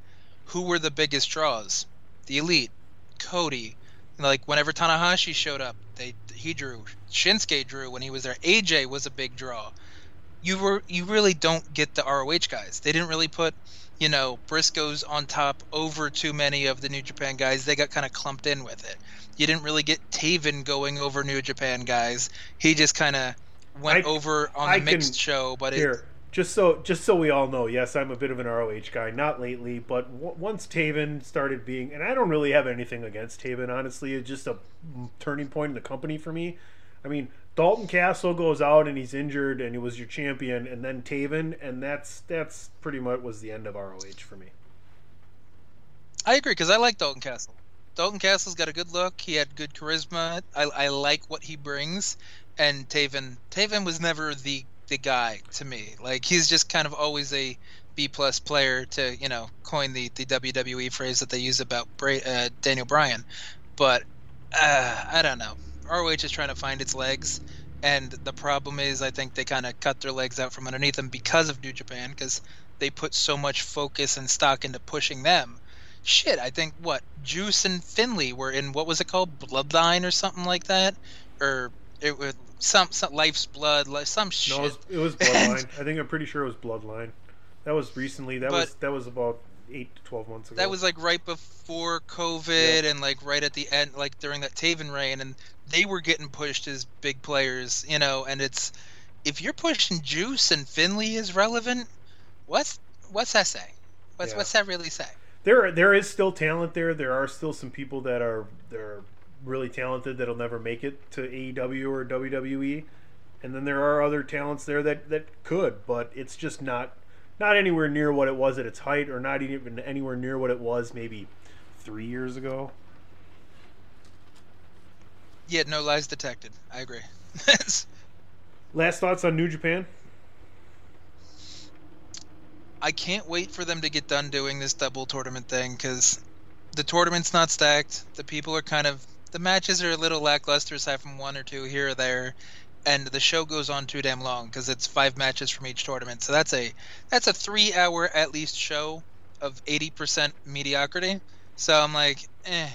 Speaker 1: who were the biggest draws? The Elite, Cody. Like whenever Tanahashi showed up, they he drew. Shinsuke drew when he was there. AJ was a big draw. You were you really don't get the ROH guys. They didn't really put, you know, Briscoes on top over too many of the New Japan guys. They got kind of clumped in with it. You didn't really get Taven going over New Japan guys. He just kind of went
Speaker 2: I-
Speaker 1: over on
Speaker 2: I
Speaker 1: the
Speaker 2: can-
Speaker 1: mixed show, but it,
Speaker 2: Here, just so just so we all know, yes, I'm a bit of an ROH guy. Not lately, but w- once Taven started being, and I don't really have anything against Taven. Honestly, it's just a turning point in the company for me. I mean, Dalton Castle goes out and he's injured, and he was your champion, and then Taven, and that's that's pretty much was the end of ROH for me.
Speaker 1: I agree because I like Dalton Castle. Dalton Castle's got a good look. He had good charisma. I, I like what he brings. And Taven Taven was never the the guy to me. Like he's just kind of always a B plus player to you know coin the the WWE phrase that they use about Bra- uh, Daniel Bryan. But uh, I don't know. ROH is trying to find its legs. And the problem is, I think they kind of cut their legs out from underneath them because of New Japan, because they put so much focus and stock into pushing them shit, I think what Juice and Finlay were in what was it called, Bloodline or something like that, or it was some, some Life's Blood, like some shit.
Speaker 2: No, it was, it was [LAUGHS] Bloodline. I think I'm pretty sure it was Bloodline. That was recently. That
Speaker 1: But-
Speaker 2: was that was about eight to twelve months ago.
Speaker 1: that was like right before COVID and like right at the end, like during that Taven reign, and they were getting pushed as big players, you know. And it's if you're pushing Juice and Finlay is relevant, what's what's that say? What's
Speaker 2: Yeah.
Speaker 1: what's that really say?
Speaker 2: there there is still talent there. There are still some people that are they're really talented that'll never make it to AEW or WWE, and then there are other talents there that that could, but it's just not not anywhere near what it was at its height, or not even anywhere near what it was maybe three years ago.
Speaker 1: Yeah, no lies detected. I agree. [LAUGHS]
Speaker 2: Last thoughts on New Japan?
Speaker 1: I can't wait for them to get done doing this double tournament thing because the tournament's not stacked. The people are kind of the matches are a little lackluster aside from one or two here or there, and the show goes on too damn long because it's five matches from each tournament. So that's a that's a three hour at least show of eighty percent mediocrity. So I'm like, eh.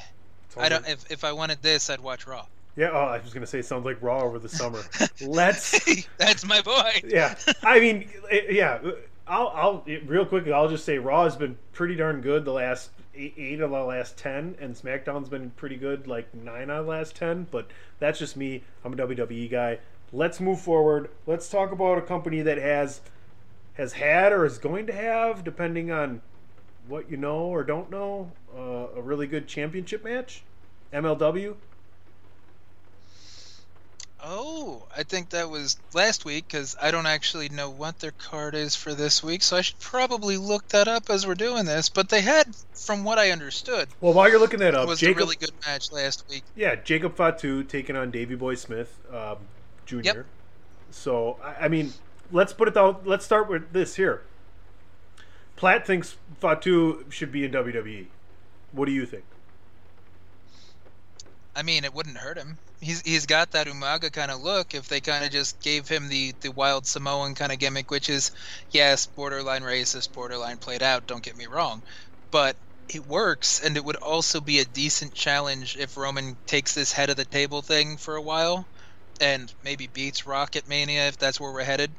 Speaker 1: I don't. If if I wanted this, I'd watch Raw.
Speaker 2: Yeah, oh, I was gonna say it sounds like Raw over the summer. [LAUGHS] Let's [LAUGHS]
Speaker 1: That's my boy. [LAUGHS]
Speaker 2: yeah, I mean, yeah. I'll, I'll real quickly. I'll just say Raw has been pretty darn good the last eight, of the last ten, and SmackDown's been pretty good, like nine out of the last ten. But that's just me. I'm a WWE guy. Let's move forward. Let's talk about a company that has has had or is going to have, depending on what you know or don't know, uh, a really good championship match. MLW.
Speaker 1: Oh, I think that was last week because I don't actually know what their card is for this week, so I should probably look that up as we're doing this. But they had, from what I understood,
Speaker 2: Well, while you're looking that up,
Speaker 1: was
Speaker 2: Jacob,
Speaker 1: a really good match last week.
Speaker 2: Yeah, Jacob Fatu taking on Davey Boy Smith um, Jr.
Speaker 1: Yep.
Speaker 2: So I, I mean, let's put it down. Let's start with this here. Platt thinks Fatu should be in WWE. What do you think?
Speaker 1: I mean, it wouldn't hurt him. He's he's got that Umaga kind of look. If they kind of just gave him the the wild Samoan kind of gimmick, which is yes, borderline racist, borderline played out. Don't get me wrong, but it works, and it would also be a decent challenge if Roman takes this head of the table thing for a while, and maybe beats Rock at Mania if that's where we're headed.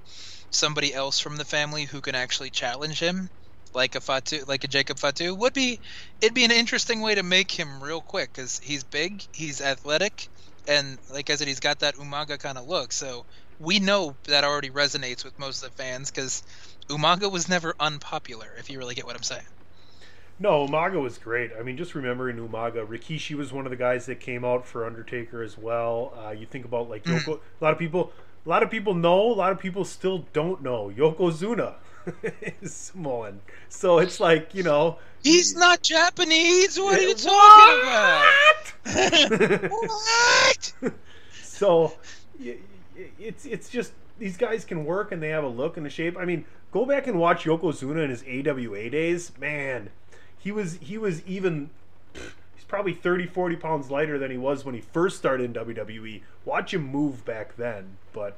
Speaker 1: Somebody else from the family who can actually challenge him, like a Fatu, like a Jacob Fatu, would be it'd be an interesting way to make him real quick because he's big, he's athletic, and like I said, he's got that Umaga kind of look. So we know that already resonates with most of the fans because Umaga was never unpopular. If you really get what I'm saying.
Speaker 2: No, Umaga was great. I mean, just remembering Umaga, Rikishi was one of the guys that came out for Undertaker as well. Uh, you think about like
Speaker 1: Mm.
Speaker 2: A lot of people, a lot of people know. A lot of people still don't know. Yokozuna [LAUGHS] is Samoan, so it's like you know.
Speaker 1: He's not Japanese. What are you
Speaker 2: What?
Speaker 1: talking about? [LAUGHS] what?
Speaker 2: So it's it's just these guys can work and they have a look and a shape. I mean, go back and watch Yokozuna in his AWA days. Man, he was he was even probably 30 40 pounds lighter than he was when he first started in WWE. Watch him move back then, but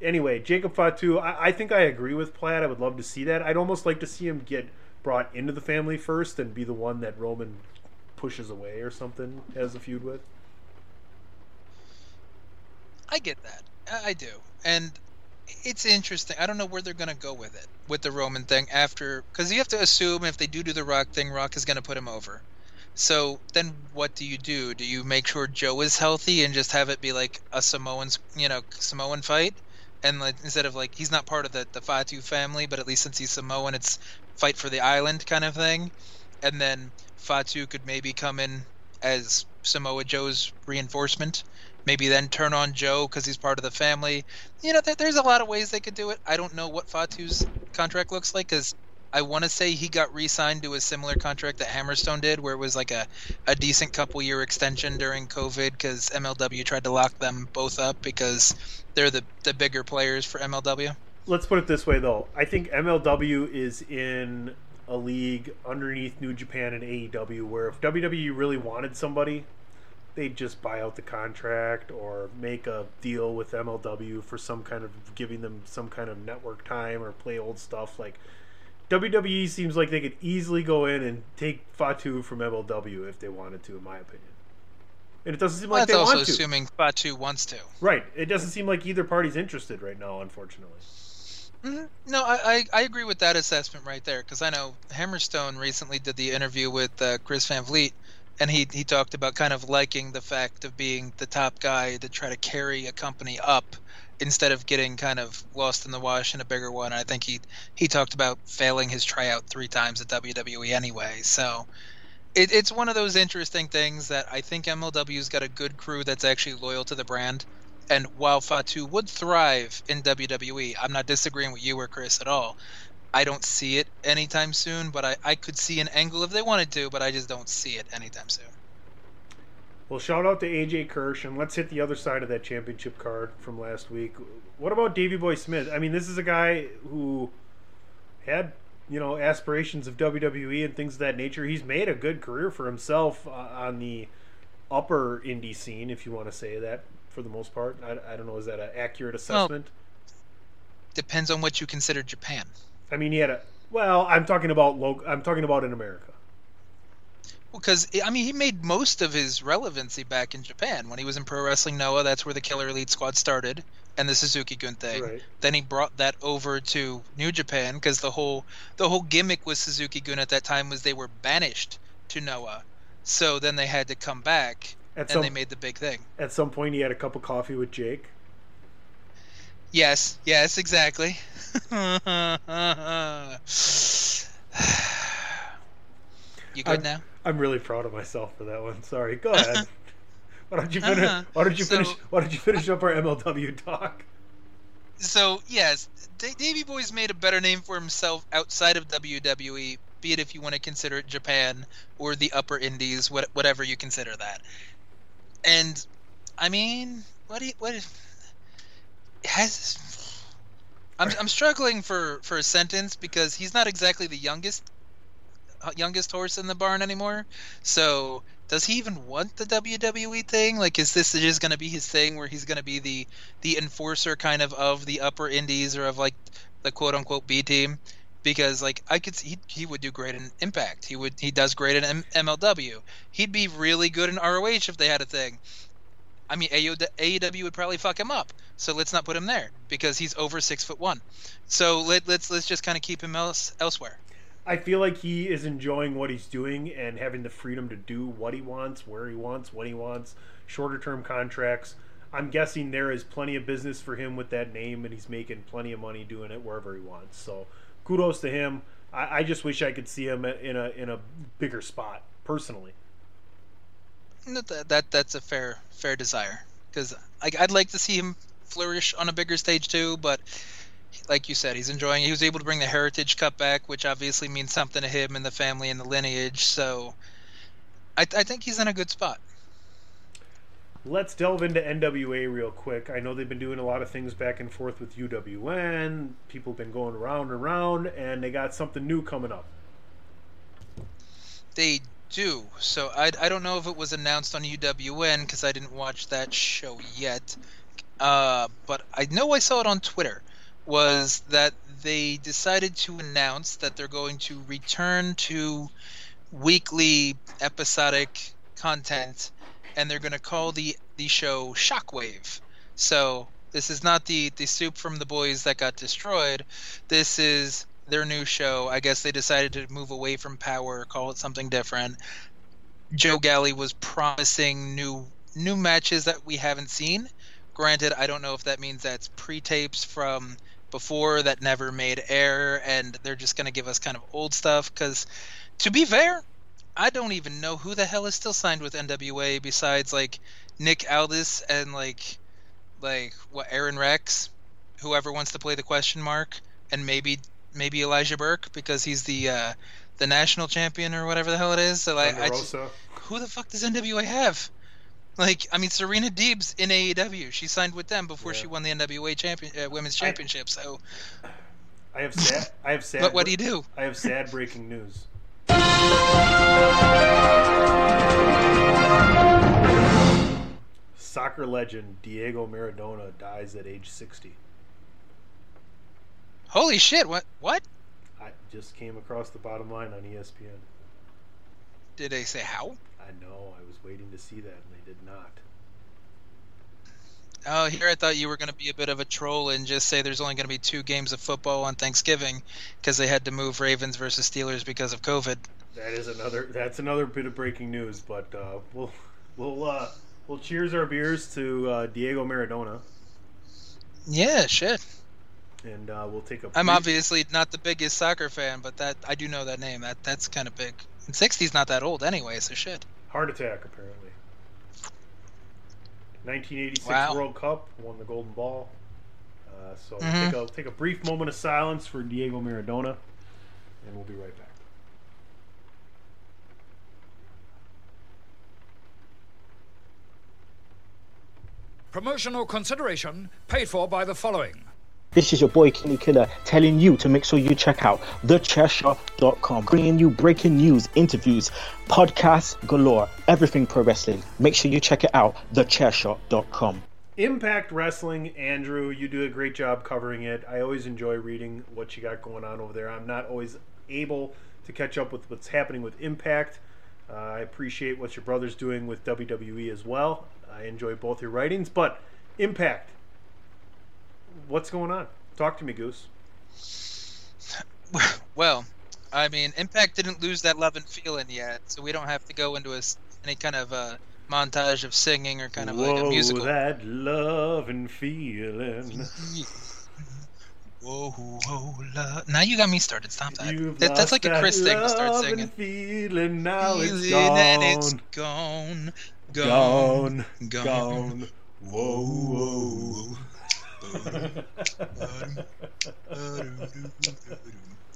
Speaker 2: anyway, Jacob Fatu, I, I think I agree with Platt. I would love to see that. I'd almost like to see him get brought into the family first and be the one that Roman pushes away or something as a feud with.
Speaker 1: I get that. I I do. And it's interesting. I don't know where they're going to go with it, with the Roman thing after. Because you have to assume if they do do the Rock thing, Rock is going to put him over. So then what do you do? Do you make sure Joe is healthy and just have it be like a Samoan, you know, Samoan fight? And like, instead of like, he's not part of the, the Fatu family, but at least since he's Samoan, it's fight for the island kind of thing. And then Fatu could maybe come in as Samoa Joe's reinforcement maybe then turn on Joe because he's part of the family. You know, there, there's a lot of ways they could do it. I don't know what Fatu's contract looks like because I want to say he got re-signed to a similar contract that Hammerstone did, where it was like a, a decent couple year extension during COVID because MLW tried to lock them both up because they're the the bigger players for MLW.
Speaker 2: let's put it this way though i think mlw is in a league underneath new japan and aew where if wwe really wanted somebody they'd just buy out the contract or make a deal with mlw for some kind of giving them some kind of network time or play old stuff like wwe seems like they could easily go in and take fatu from mlw if they wanted to in my opinion and it doesn't seem like they want to That's also
Speaker 1: assuming Fatu wants to.
Speaker 2: right it doesn't seem like either party's interested right now unfortunately
Speaker 1: Mhm. No, I, I, I agree with that assessment right there because I know Hammerstone recently did the interview with uh, Chris Van Vliet, and he he talked about kind of liking the fact of being the top guy to try to carry a company up instead of getting kind of lost in the wash in a bigger one. I think he he talked about failing his tryout three times at WWE anyway, so. It, it's one of those interesting things that I think MLW's got a good crew that's actually loyal to the brand. And while Fatu would thrive in WWE, I'm not disagreeing with you or Chris at all. I don't see it anytime soon, but I, I could see an angle if they wanted to, but I just don't see it anytime soon.
Speaker 2: Well, shout out to AJ Kirsch, and let's hit the other side of that championship card from last week. What about Davey Boy Smith? I mean, this is a guy who had, you know, aspirations of WWE and things of that nature. He's made a good career for himself uh, on the upper indie scene, if you want to say that, for the most part. I, I don't know, is that an accurate assessment?
Speaker 1: Depends on what you consider Japan.
Speaker 2: I mean, he had a. Well, I'm talking about lo- I'm talking about in America.
Speaker 1: Because I mean, he made most of his relevancy back in Japan when he was in Pro Wrestling Noah. That's where the Killer Elite Squad started, and the Suzuki Gun thing.
Speaker 2: Right.
Speaker 1: Then he brought that over to New Japan because the whole the whole gimmick with Suzuki Gun at that time was they were banished to Noah, so then they had to come back,
Speaker 2: At
Speaker 1: and
Speaker 2: some-
Speaker 1: they made the big thing.
Speaker 2: At some point, he had a cup of coffee with Jake.
Speaker 1: Yes, yes, exactly. [LAUGHS] you good
Speaker 2: I'm,
Speaker 1: now?
Speaker 2: I'm really proud of myself for that one. Sorry. Go [LAUGHS] ahead. why don't you finish?
Speaker 1: Uh-huh.
Speaker 2: Why don't you
Speaker 1: So-
Speaker 2: finish? Why don't you finish up our MLW talk?
Speaker 1: So yes, D- Davey Boy's made a better name for himself outside of WWE. Be it if you want to consider it Japan or the Upper Indies, what, whatever you consider that. And I mean, what do you, what is, has I'm I'm struggling for for a sentence because he's not exactly the youngest Uh, youngest horse in the barn anymore. So does he even want the WWE thing? Like, is this just going to be his thing where he's going to be the the enforcer kind of of the upper indies or of like the quote unquote B team? Because like I could see he, he would do great in Impact. He would he does great in M- MLW. He'd be really good in ROH if they had a thing. I mean, AEW would probably fuck him up. So let's not put him there because he's over six foot one. So let, let's let's just kind of keep him else, elsewhere.
Speaker 2: I feel like he is enjoying what he's doing and having the freedom to do what he wants, where he wants, when he wants, shorter term contracts. I'm guessing there is plenty of business for him with that name, and he's making plenty of money doing it wherever he wants. So, kudos to him. I, I just wish I could see him in a in a bigger spot personally.
Speaker 1: That, that that's a fair fair desire because I'd like to see him flourish on a bigger stage too. But like you said, he's enjoying. It. He was able to bring the Heritage Cup back, which obviously means something to him and the family and the lineage. So I, I think he's in a good spot.
Speaker 2: Let's delve into NWA real quick. I know they've been doing a lot of things back and forth with UWN. People have been going around and around, and they got something new coming up.
Speaker 1: They do. So I, I don't know if it was announced on UWN because I didn't watch that show yet. Uh, but I know I saw it on Twitter. Was that they decided to announce that they're going to return to weekly episodic content and they're going to call the the show Shockwave. So this is not the the soup from the boys that got destroyed. This is their new show. I guess they decided to move away from Power, call it something different. Joe Galli was promising new new matches that we haven't seen. Granted, I don't know if that means that's pre-tapes from before that never made air, and they're just going to give us kind of old stuff. Because, to be fair, I don't even know who the hell is still signed with NWA besides like Nick Aldis and like like what Aron Rex, whoever wants to play the question mark, and maybe maybe Elijah Burke because he's the uh, the national champion or whatever the hell it is. So like, I just, who the fuck does NWA have? Like, I mean, Serena Deeb's in AEW. She signed with them before yeah. she won the NWA champion uh, women's championship.
Speaker 2: I,
Speaker 1: so,
Speaker 2: I have sad. I have sad.
Speaker 1: But what do you do?
Speaker 2: I have sad breaking news. Soccer legend Diego Maradona dies at age 60.
Speaker 1: Holy shit! What? What?
Speaker 2: I just came across the bottom line on ESPN.
Speaker 1: Did they say how?
Speaker 2: I know. I was waiting to see that, and they did not.
Speaker 1: Oh, here I thought you were going to be a bit of a troll and just say there's only going to be two games of football on Thanksgiving because they had to move Ravens versus Steelers because of COVID.
Speaker 2: That is another. That's another bit of breaking news. But uh, we'll we'll uh, we'll cheers our beers to uh, Diego Maradona.
Speaker 1: Yeah, shit.
Speaker 2: And uh, we'll take a.
Speaker 1: I'm obviously not the biggest soccer fan, but that I do know that name. That that's kind of big. And 60's not that old anyway, so shit.
Speaker 2: Heart attack, apparently. 1986 wow. World Cup won the Golden Ball. Uh, so mm-hmm. take a take a brief moment of silence for Diego Maradona, and we'll be right back.
Speaker 4: Promotional consideration paid for by the following.
Speaker 8: This is your boy Kenny Killer telling you to make sure you check out thechairshot.com, bringing you breaking news, interviews, podcasts galore, everything pro wrestling. Make sure you check it out, thechairshot.com.
Speaker 2: Impact Wrestling, Andrew, you do a great job covering it. I always enjoy reading what you got going on over there. I'm not always able to catch up with what's happening with Impact. Uh, I appreciate what your brother's doing with WWE as well. I enjoy both your writings, but Impact, what's going on? Talk to me, Goose.
Speaker 1: Well, I mean, Impact didn't lose that love and feeling yet, so we don't have to go into a, any kind of uh, montage of singing or kind of
Speaker 2: Whoa,
Speaker 1: like a musical.
Speaker 2: that love and feeling. [LAUGHS]
Speaker 1: Whoa, whoa, love. Now you got me started. Stop that. that that's like a Chris thing to start singing.
Speaker 2: feeling, now it's gone.
Speaker 1: And it's gone.
Speaker 2: Gone. Gone. gone. Whoa, whoa.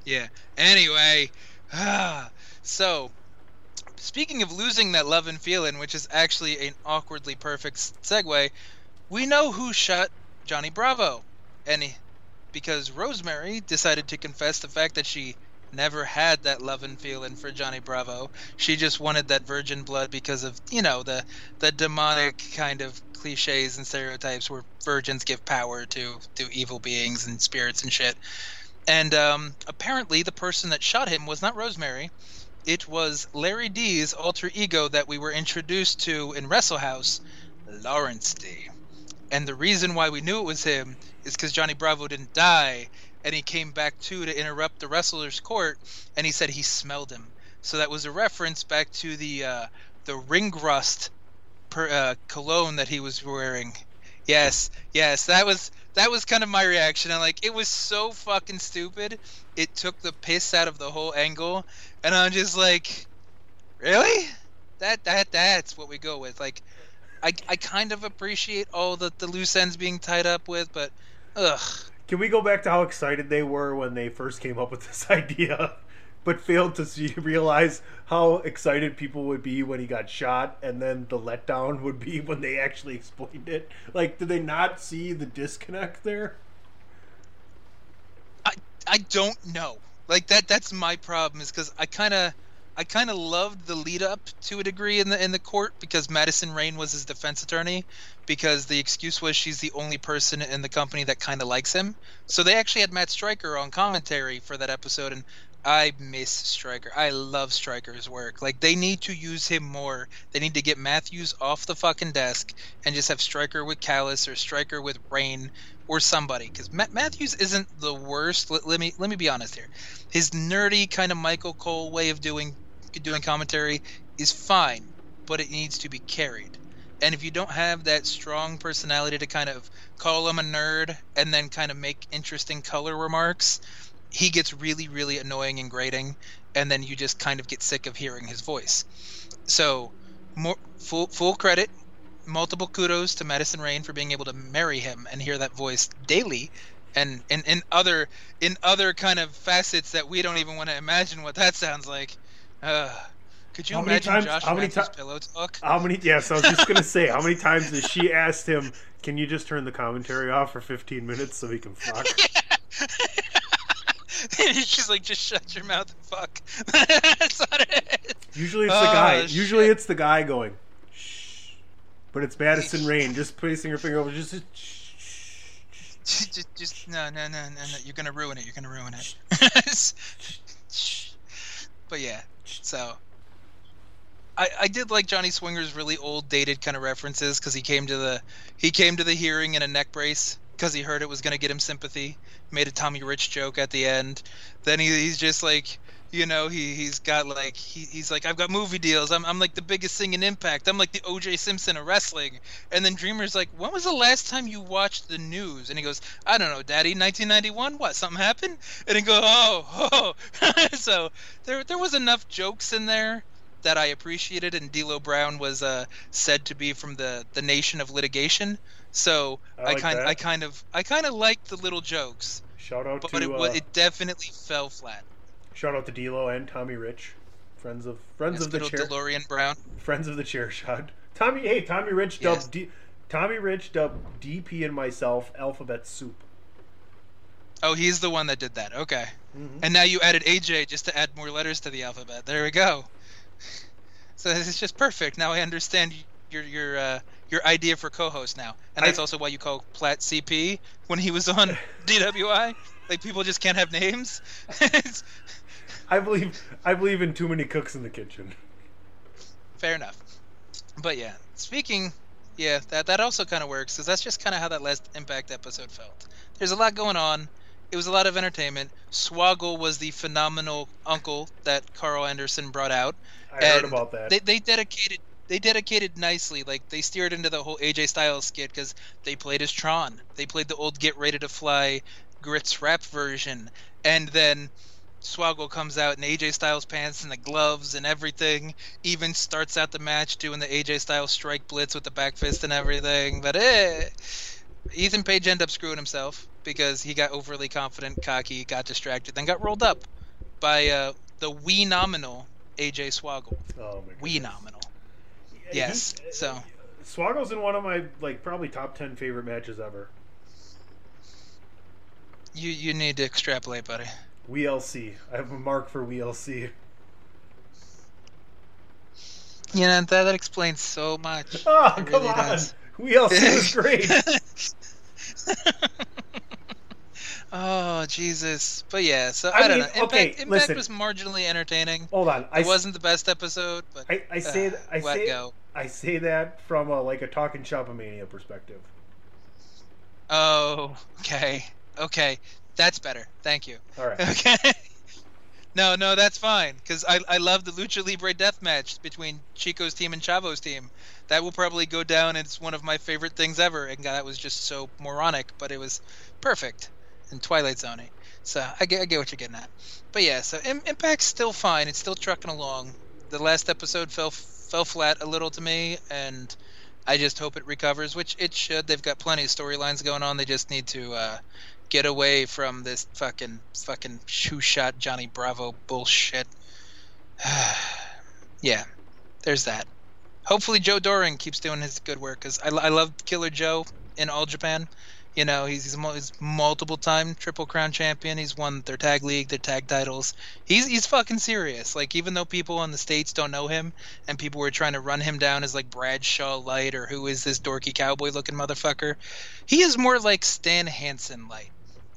Speaker 1: Yeah. Anyway, ah, so speaking of losing that love and feeling, which is actually an awkwardly perfect segue, we know who shot Johnny Bravo, and he, because Rosemary decided to confess the fact that she never had that love and feeling for Johnny Bravo. She just wanted that virgin blood because of you know the the demonic kind of cliches and stereotypes where virgins give power to to evil beings and spirits and shit. And um, apparently, the person that shot him was not Rosemary. It was Larry D's alter ego that we were introduced to in Wrestle House, Lawrence D. And the reason why we knew it was him is because Johnny Bravo didn't die and he came back too to interrupt the wrestler's court, and he said he smelled him. So that was a reference back to the uh, the ring rust per, uh, cologne that he was wearing. Yes, yes, that was that was kind of my reaction. And like, it was so fucking stupid. It took the piss out of the whole angle, and I'm just like, really? That that that's what we go with. Like, I I kind of appreciate all the the loose ends being tied up with, but ugh.
Speaker 2: Can we go back to how excited they were when they first came up with this [LAUGHS] idea, but failed to see realize how excited people would be when he got shot, and then the letdown would be when they actually explained it? Like, did they not see the disconnect there?
Speaker 1: I I don't know. Like that that's my problem is because I kind of I kind of loved the lead up to a degree in the in the court because Madison Rayne was his defense attorney because the excuse was she's the only person in the company that kind of likes him. So they actually had Matt Striker on commentary for that episode and I miss Striker. I love Striker's work. Like they need to use him more. They need to get Mathews off the fucking desk and just have Striker with Callis or Striker with Rayne or somebody because Ma- Mathews isn't the worst. Let, let me let me be honest here. His nerdy kind of Michael Cole way of doing doing commentary is fine, but it needs to be carried. And if you don't have that strong personality to kind of call him a nerd and then kind of make interesting color remarks, he gets really, really annoying and grating, and then you just kind of get sick of hearing his voice. So, more full full credit, multiple kudos to Madison Rayne for being able to marry him and hear that voice daily, and in, in other in other kind of facets that we don't even want to imagine what that sounds like. Uh, could you
Speaker 2: How
Speaker 1: imagine
Speaker 2: times-
Speaker 1: Josh
Speaker 2: how many
Speaker 1: Mathews'
Speaker 2: ti-
Speaker 1: pillow talk?
Speaker 2: How many? Yes, I was just gonna say, how many [LAUGHS] times has she asked him, "Can you just turn the commentary off for 15 minutes so we can fuck?" [LAUGHS] [LAUGHS]
Speaker 1: She's like, just shut your mouth and fuck. That's it.
Speaker 2: Usually it's the
Speaker 1: Oh,
Speaker 2: guy.
Speaker 1: shit.
Speaker 2: Usually it's the guy going, but it's Madison [LAUGHS] Rayne just placing her finger over, just
Speaker 1: just, just no, no, no, no, no. You're gonna ruin it. You're gonna ruin it. [LAUGHS] but yeah, so I, I did like Johnny Swinger's really old, dated kind of references because he came to the he came to the hearing in a neck brace because he heard it was gonna get him sympathy. Made a Tommy Rich joke at the end. Then he, he's just like. You know, he he's got like he, he's like I've got movie deals. I'm I'm like the biggest thing in Impact. I'm like the O.J. Simpson of wrestling. And then Dreamer's like, when was the last time you watched the news? And he goes, I don't know, Daddy. 1991. What? Something happened? And he goes, oh, oh. [LAUGHS] so there there was enough jokes in there that I appreciated. And D'Lo Brown was uh, said to be from the the nation of litigation. So
Speaker 2: I
Speaker 1: I, kind
Speaker 2: that.
Speaker 1: I kind of I kind of liked the little jokes,
Speaker 2: shout out
Speaker 1: but
Speaker 2: to
Speaker 1: it
Speaker 2: uh,
Speaker 1: it definitely fell flat.
Speaker 2: Shout out to D'Lo and Tommy Rich, friends of friends
Speaker 1: That's
Speaker 2: of the chair,
Speaker 1: DeLorean Brown.
Speaker 2: friends of the chair shot. Tommy, hey, Tommy Rich
Speaker 1: Yes.
Speaker 2: dubbed D, Tommy Rich dubbed DP and myself alphabet soup.
Speaker 1: Oh, he's the one that did that. Okay.
Speaker 2: Mhm.
Speaker 1: And now you added AJ just to add more letters to the alphabet. There we go. So this is just perfect. Now I understand your your uh, your idea for co-host now, and that's
Speaker 2: I-
Speaker 1: also why you call Platt CP when he was on [LAUGHS] DWI. Like people just can't have names. [LAUGHS]
Speaker 2: I believe I believe in too many cooks in the kitchen.
Speaker 1: Fair enough. But yeah, speaking, yeah, that that also kind of works because that's just kind of how that last Impact episode felt. There's a lot going on. It was a lot of entertainment. Swoggle was the phenomenal uncle that Karl Anderson brought out.
Speaker 2: I heard about that.
Speaker 1: They they dedicated they dedicated nicely. Like they steered into the whole AJ Styles skit because they played as Tron. They played the old Get Ready to Fly Grits rap version, and then Swoggle comes out in AJ Styles pants and the gloves and everything. Even starts out the match doing the AJ Styles strike blitz with the back fist and everything. But eh, Ethan Page ended up screwing himself because he got overly confident, cocky, got distracted, then got rolled up by uh, the wee nominal AJ Swoggle.
Speaker 2: Oh my
Speaker 1: Wee nominal. Yes. So
Speaker 2: Swoggle's in one of my like probably top ten favorite matches ever.
Speaker 1: you you need to extrapolate, buddy.
Speaker 2: WLC. I have a mark for WLC.
Speaker 1: You know that that explains so much.
Speaker 2: Oh,
Speaker 1: It
Speaker 2: come
Speaker 1: really
Speaker 2: on.
Speaker 1: does.
Speaker 2: WLC was [LAUGHS] great. [LAUGHS]
Speaker 1: oh Jesus! But yeah, so I,
Speaker 2: I
Speaker 1: don't know. Impact,
Speaker 2: okay,
Speaker 1: Impact
Speaker 2: listen.
Speaker 1: was marginally entertaining.
Speaker 2: Hold on. I
Speaker 1: it wasn't the best episode, but
Speaker 2: I, I say
Speaker 1: uh,
Speaker 2: I say
Speaker 1: go.
Speaker 2: I say that from a like a talking shop mania perspective.
Speaker 1: Oh, okay, okay. That's better. Thank you.
Speaker 2: All right. [LAUGHS]
Speaker 1: Okay. No, no, that's fine because I I love the lucha libre death match between Chico's team and Chavo's team. That will probably go down as one of my favorite things ever, and that was just so moronic, but it was perfect and Twilight Zone. So I get I get what you're getting at. But yeah, so Im- Impact's still fine. It's still trucking along. The last episode fell fell flat a little to me, and I just hope it recovers, which it should. They've got plenty of storylines going on. They just need to uh, get away from this fucking fucking shoe shot Johnny Bravo bullshit. [SIGHS] yeah, there's that. Hopefully Joe Doering keeps doing his good work because I, I love Killer Joe in All Japan. You know, he's, he's, he's multiple time Triple Crown champion. He's won their tag league, their tag titles. He's he's fucking serious. Like even though people in the states don't know him and people were trying to run him down as like Bradshaw Light or who is this dorky cowboy looking motherfucker, he is more like Stan Hansen Light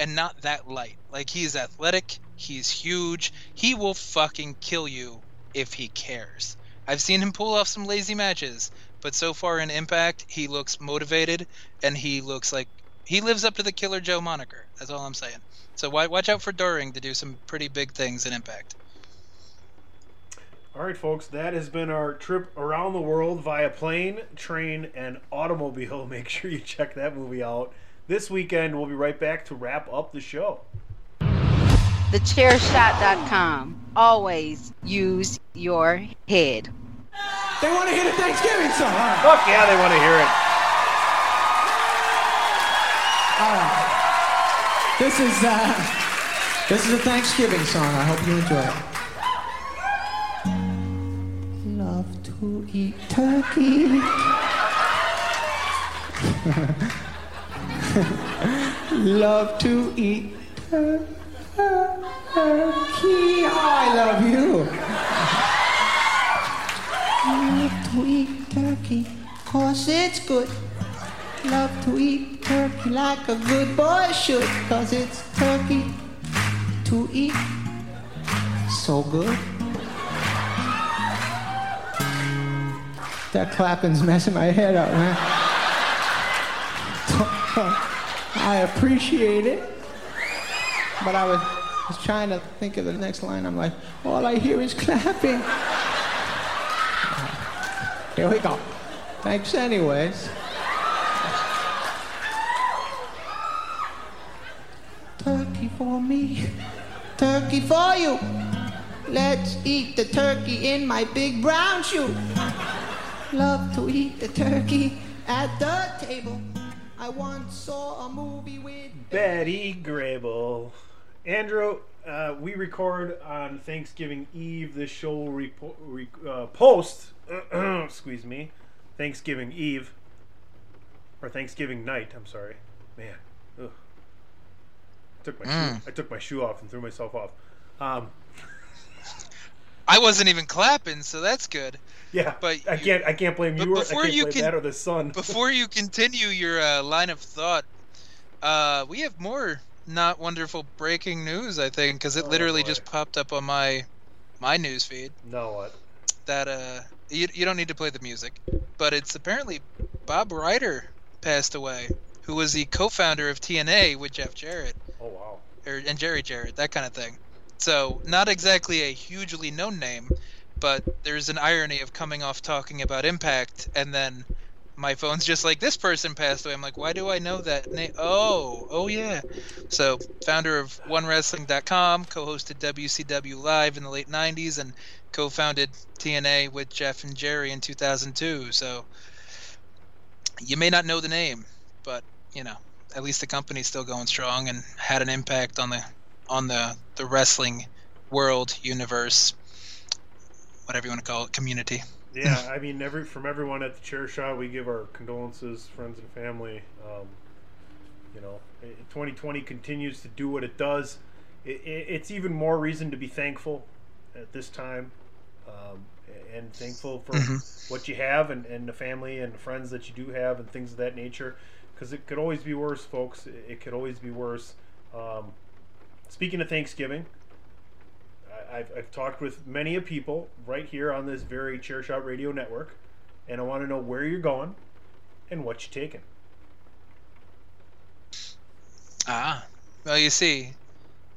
Speaker 1: and not that light. Like he's athletic, he's huge. He will fucking kill you if he cares. I've seen him pull off some lazy matches, but so far in Impact, he looks motivated and he looks like he lives up to the Killer Joe moniker. That's all I'm saying. So wa- watch out for Doering to do some pretty big things in Impact.
Speaker 2: All right, folks, that has been our trip around the world via plane, train, and automobile. [LAUGHS] Make sure you check that movie out. This weekend, we'll be right back to wrap up the show.
Speaker 3: TheChairShot.com. Always use your head.
Speaker 9: They want to hear the Thanksgiving song. All right.
Speaker 2: Fuck yeah, they want to hear it.
Speaker 9: All right. This is uh, this is a Thanksgiving song. I hope you enjoy it. Love to eat turkey. [LAUGHS] [LAUGHS] Love to eat turkey. I love you. Love to eat turkey, cause it's good. Love to eat turkey like a good boy should, cause it's turkey to eat. So good. That clapping's messing my head up, man. I appreciate it. But I was, was trying to think of the next line. I'm like, all I hear is clapping. Here we go. Thanks, anyways. Turkey for me, turkey for you. Let's eat the turkey in my big brown shoe. Love to eat the turkey at the table. I once saw a movie with
Speaker 2: Betty Grable. Andrew, uh, we record on Thanksgiving Eve. This show will repo- re- uh, post, [CLEARS THROAT] excuse me, Thanksgiving Eve. Or Thanksgiving night, I'm sorry. Man. Ugh. I took my
Speaker 1: Mm.
Speaker 2: shoe, I took my shoe off and threw myself off. Um, [LAUGHS]
Speaker 1: I wasn't even clapping, so that's good.
Speaker 2: Yeah, [LAUGHS]
Speaker 1: But
Speaker 2: I can't I can't blame you or I
Speaker 1: before
Speaker 2: can't
Speaker 1: you
Speaker 2: blame
Speaker 1: can-
Speaker 2: that or the sun. [LAUGHS]
Speaker 1: Before you continue your uh, line of thought, uh, we have more not wonderful breaking news. I think because it
Speaker 2: Oh,
Speaker 1: literally
Speaker 2: boy.
Speaker 1: just popped up on my my news feed
Speaker 2: no what?
Speaker 1: that uh you, you don't need to play the music, but it's apparently Bob Ryder passed away, who was the co-founder of TNA with Jeff Jarrett
Speaker 2: Oh wow.
Speaker 1: or and Jerry Jarrett, that kind of thing. So not exactly a hugely known name, but there's an irony of coming off talking about Impact and then my phone's just like this person passed away. I'm like, why do I know that? Oh, oh yeah. So founder of OneWrestling.com, co-hosted WCW Live in the late '90s, and co-founded TNA with Jeff and Jerry in 2002. So you may not know the name, but you know at least the company's still going strong and had an impact on the on the the wrestling world universe whatever you want to call it community
Speaker 2: Yeah, [LAUGHS] I mean, every from everyone at the chair shot, we give our condolences, friends and family. Um, you know, eh, 2020 continues to do what it does. It, it, it's even more reason to be thankful at this time, um, and thankful for
Speaker 1: Mhm.
Speaker 2: what you have and, and the family and the friends that you do have and things of that nature. Because it could always be worse, folks. It, it could always be worse. Um, speaking of Thanksgiving, I've, I've talked with many of people right here on this very Chairshot Radio Network, and I want to know where you're going and what you're taking.
Speaker 1: ah Well, you see,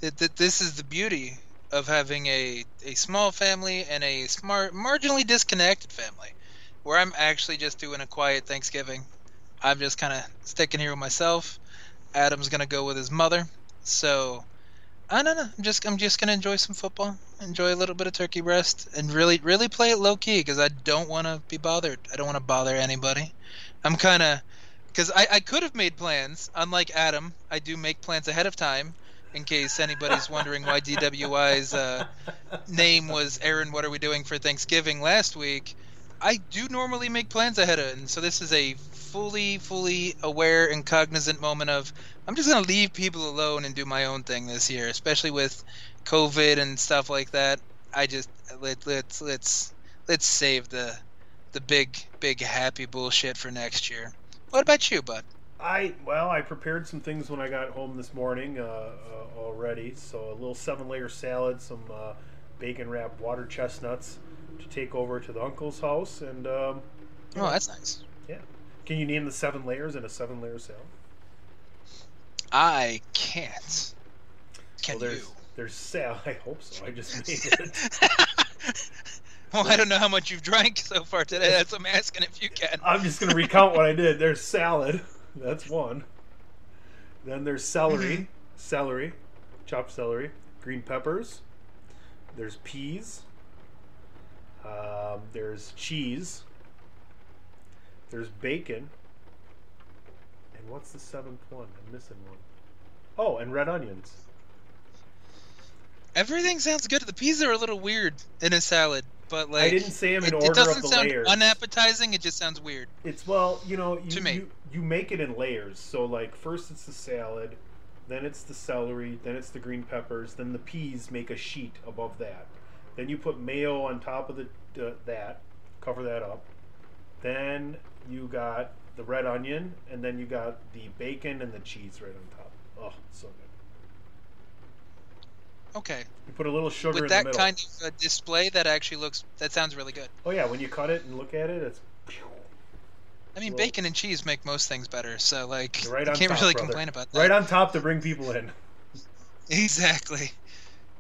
Speaker 1: that, th- this is the beauty of having a, a small family and a smart, marginally disconnected family, where I'm actually just doing a quiet Thanksgiving. I'm just kind of sticking here with myself. Adam's gonna go with his mother, so I don't know. I'm just I'm just gonna enjoy some football, enjoy a little bit of turkey breast, and really really play it low key because I don't want to be bothered. I don't want to bother anybody. I'm kind of because I, I could have made plans. Unlike Adam, I do make plans ahead of time in case anybody's wondering why DWI's uh, name was Aaron. What are we doing for Thanksgiving last week? I do normally make plans ahead of, and so this is a fully, fully aware and cognizant moment of I'm just gonna leave people alone and do my own thing this year, especially with COVID and stuff like that. I just let let's let's let's save the the big big happy bullshit for next year. What about you, bud?
Speaker 2: I well, I prepared some things when I got home this morning uh, uh, already. So a little seven-layer salad, some uh, bacon-wrapped water chestnuts to take over to the uncle's house, and um,
Speaker 1: Oh, that's nice.
Speaker 2: yeah. Can you name the seven layers in a seven-layer salad?
Speaker 1: I can't. Can
Speaker 2: well, there's,
Speaker 1: you?
Speaker 2: There's salad. [LAUGHS] I hope so. I just made it. [LAUGHS]
Speaker 1: Well, I don't know how much you've drank so far today. That's what I'm asking if you can.
Speaker 2: I'm just gonna recount what I did. There's salad. That's one. Then there's celery,
Speaker 1: Mhm.
Speaker 2: celery, chopped celery, green peppers. There's peas. Um, there's cheese. There's bacon. And what's the seventh one? I'm missing one. Oh, and red onions.
Speaker 1: Everything sounds good. The peas are a little weird in a salad, but like I
Speaker 2: didn't say 'em in
Speaker 1: it,
Speaker 2: order
Speaker 1: it doesn't
Speaker 2: the
Speaker 1: sound
Speaker 2: layers.
Speaker 1: unappetizing. It just sounds weird.
Speaker 2: It's well, you know, you,
Speaker 1: To me.
Speaker 2: you you make it in layers. So like first it's the salad, then it's the celery, then it's the green peppers, then the peas make a sheet above that. Then you put mayo on top of the uh, that, cover that up. Then you got the red onion, and then you got the bacon and the cheese right on top. Oh, so good.
Speaker 1: Okay.
Speaker 2: You put a little sugar
Speaker 1: With
Speaker 2: in
Speaker 1: that kind of uh, display, that actually looks. That sounds really good.
Speaker 2: Oh yeah, when you cut it and look at it, it's
Speaker 1: I mean, bacon and cheese make most things better. So like,
Speaker 2: right
Speaker 1: you can't
Speaker 2: top,
Speaker 1: really
Speaker 2: brother.
Speaker 1: complain about that.
Speaker 2: Right on top to bring people in. [LAUGHS]
Speaker 1: Exactly.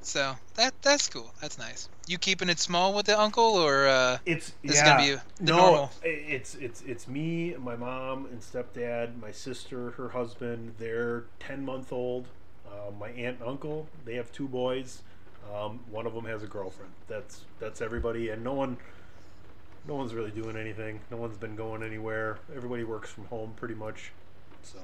Speaker 1: So that that's cool. That's nice. You keeping it small with the uncle, or uh,
Speaker 2: It's
Speaker 1: this
Speaker 2: yeah.
Speaker 1: is gonna be the
Speaker 2: no,
Speaker 1: normal?
Speaker 2: it's it's it's me, my mom and stepdad, my sister, her husband. They're ten month old. Uh, my aunt and uncle. They have two boys. Um, one of them has a girlfriend. That's that's everybody, and no one. No one's really doing anything. No one's been going anywhere. Everybody works from home pretty much. So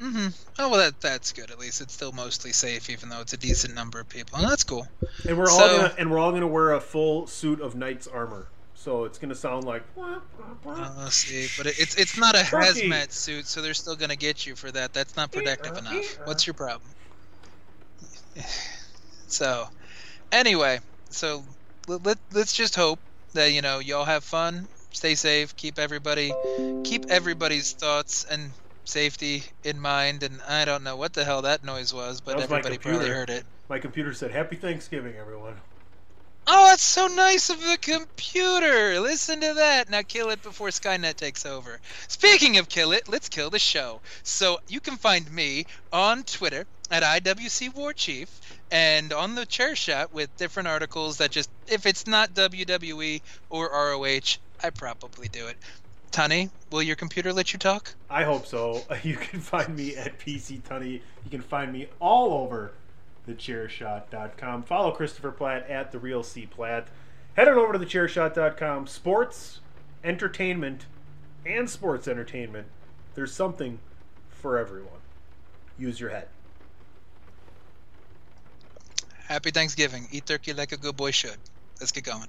Speaker 1: Mm-hmm. Oh well, that that's good. At least it's still mostly safe, even though it's a decent number of people. And that's cool.
Speaker 2: and we're all gonna and we're all gonna wear a full suit of knight's armor. So it's gonna sound like
Speaker 1: Uh, see, but it, it's it's not a
Speaker 2: Turkey.
Speaker 1: hazmat suit, so they're still gonna get you for that. That's not protective enough. What's your problem? [SIGHS] So, anyway, so let, let, let's just hope that you know y'all have fun, stay safe, keep everybody, keep everybody's thoughts and safety in mind. And I don't know what the hell that noise was, but
Speaker 2: was
Speaker 1: everybody probably heard it.
Speaker 2: My computer said, "Happy Thanksgiving, everyone."
Speaker 1: Oh, that's so nice of the computer. Listen to that. Now kill it before Skynet takes over. Speaking of kill it, let's kill the show. So you can find me on Twitter at IWC War Chief and on the chair shot with different articles that just if it's not WWE or ROH, I probably do it. Tunny, will your computer let you talk?
Speaker 2: I hope so. [LAUGHS] You can find me at PC Tunny. You can find me all over thechairshot.com. Follow Christopher Platt at the real C Platt. Head on over to thechairshot.com. Sports, entertainment, and sports entertainment. There's something for everyone. Use your head.
Speaker 1: Happy Thanksgiving. Eat turkey like a good boy should. Let's get going.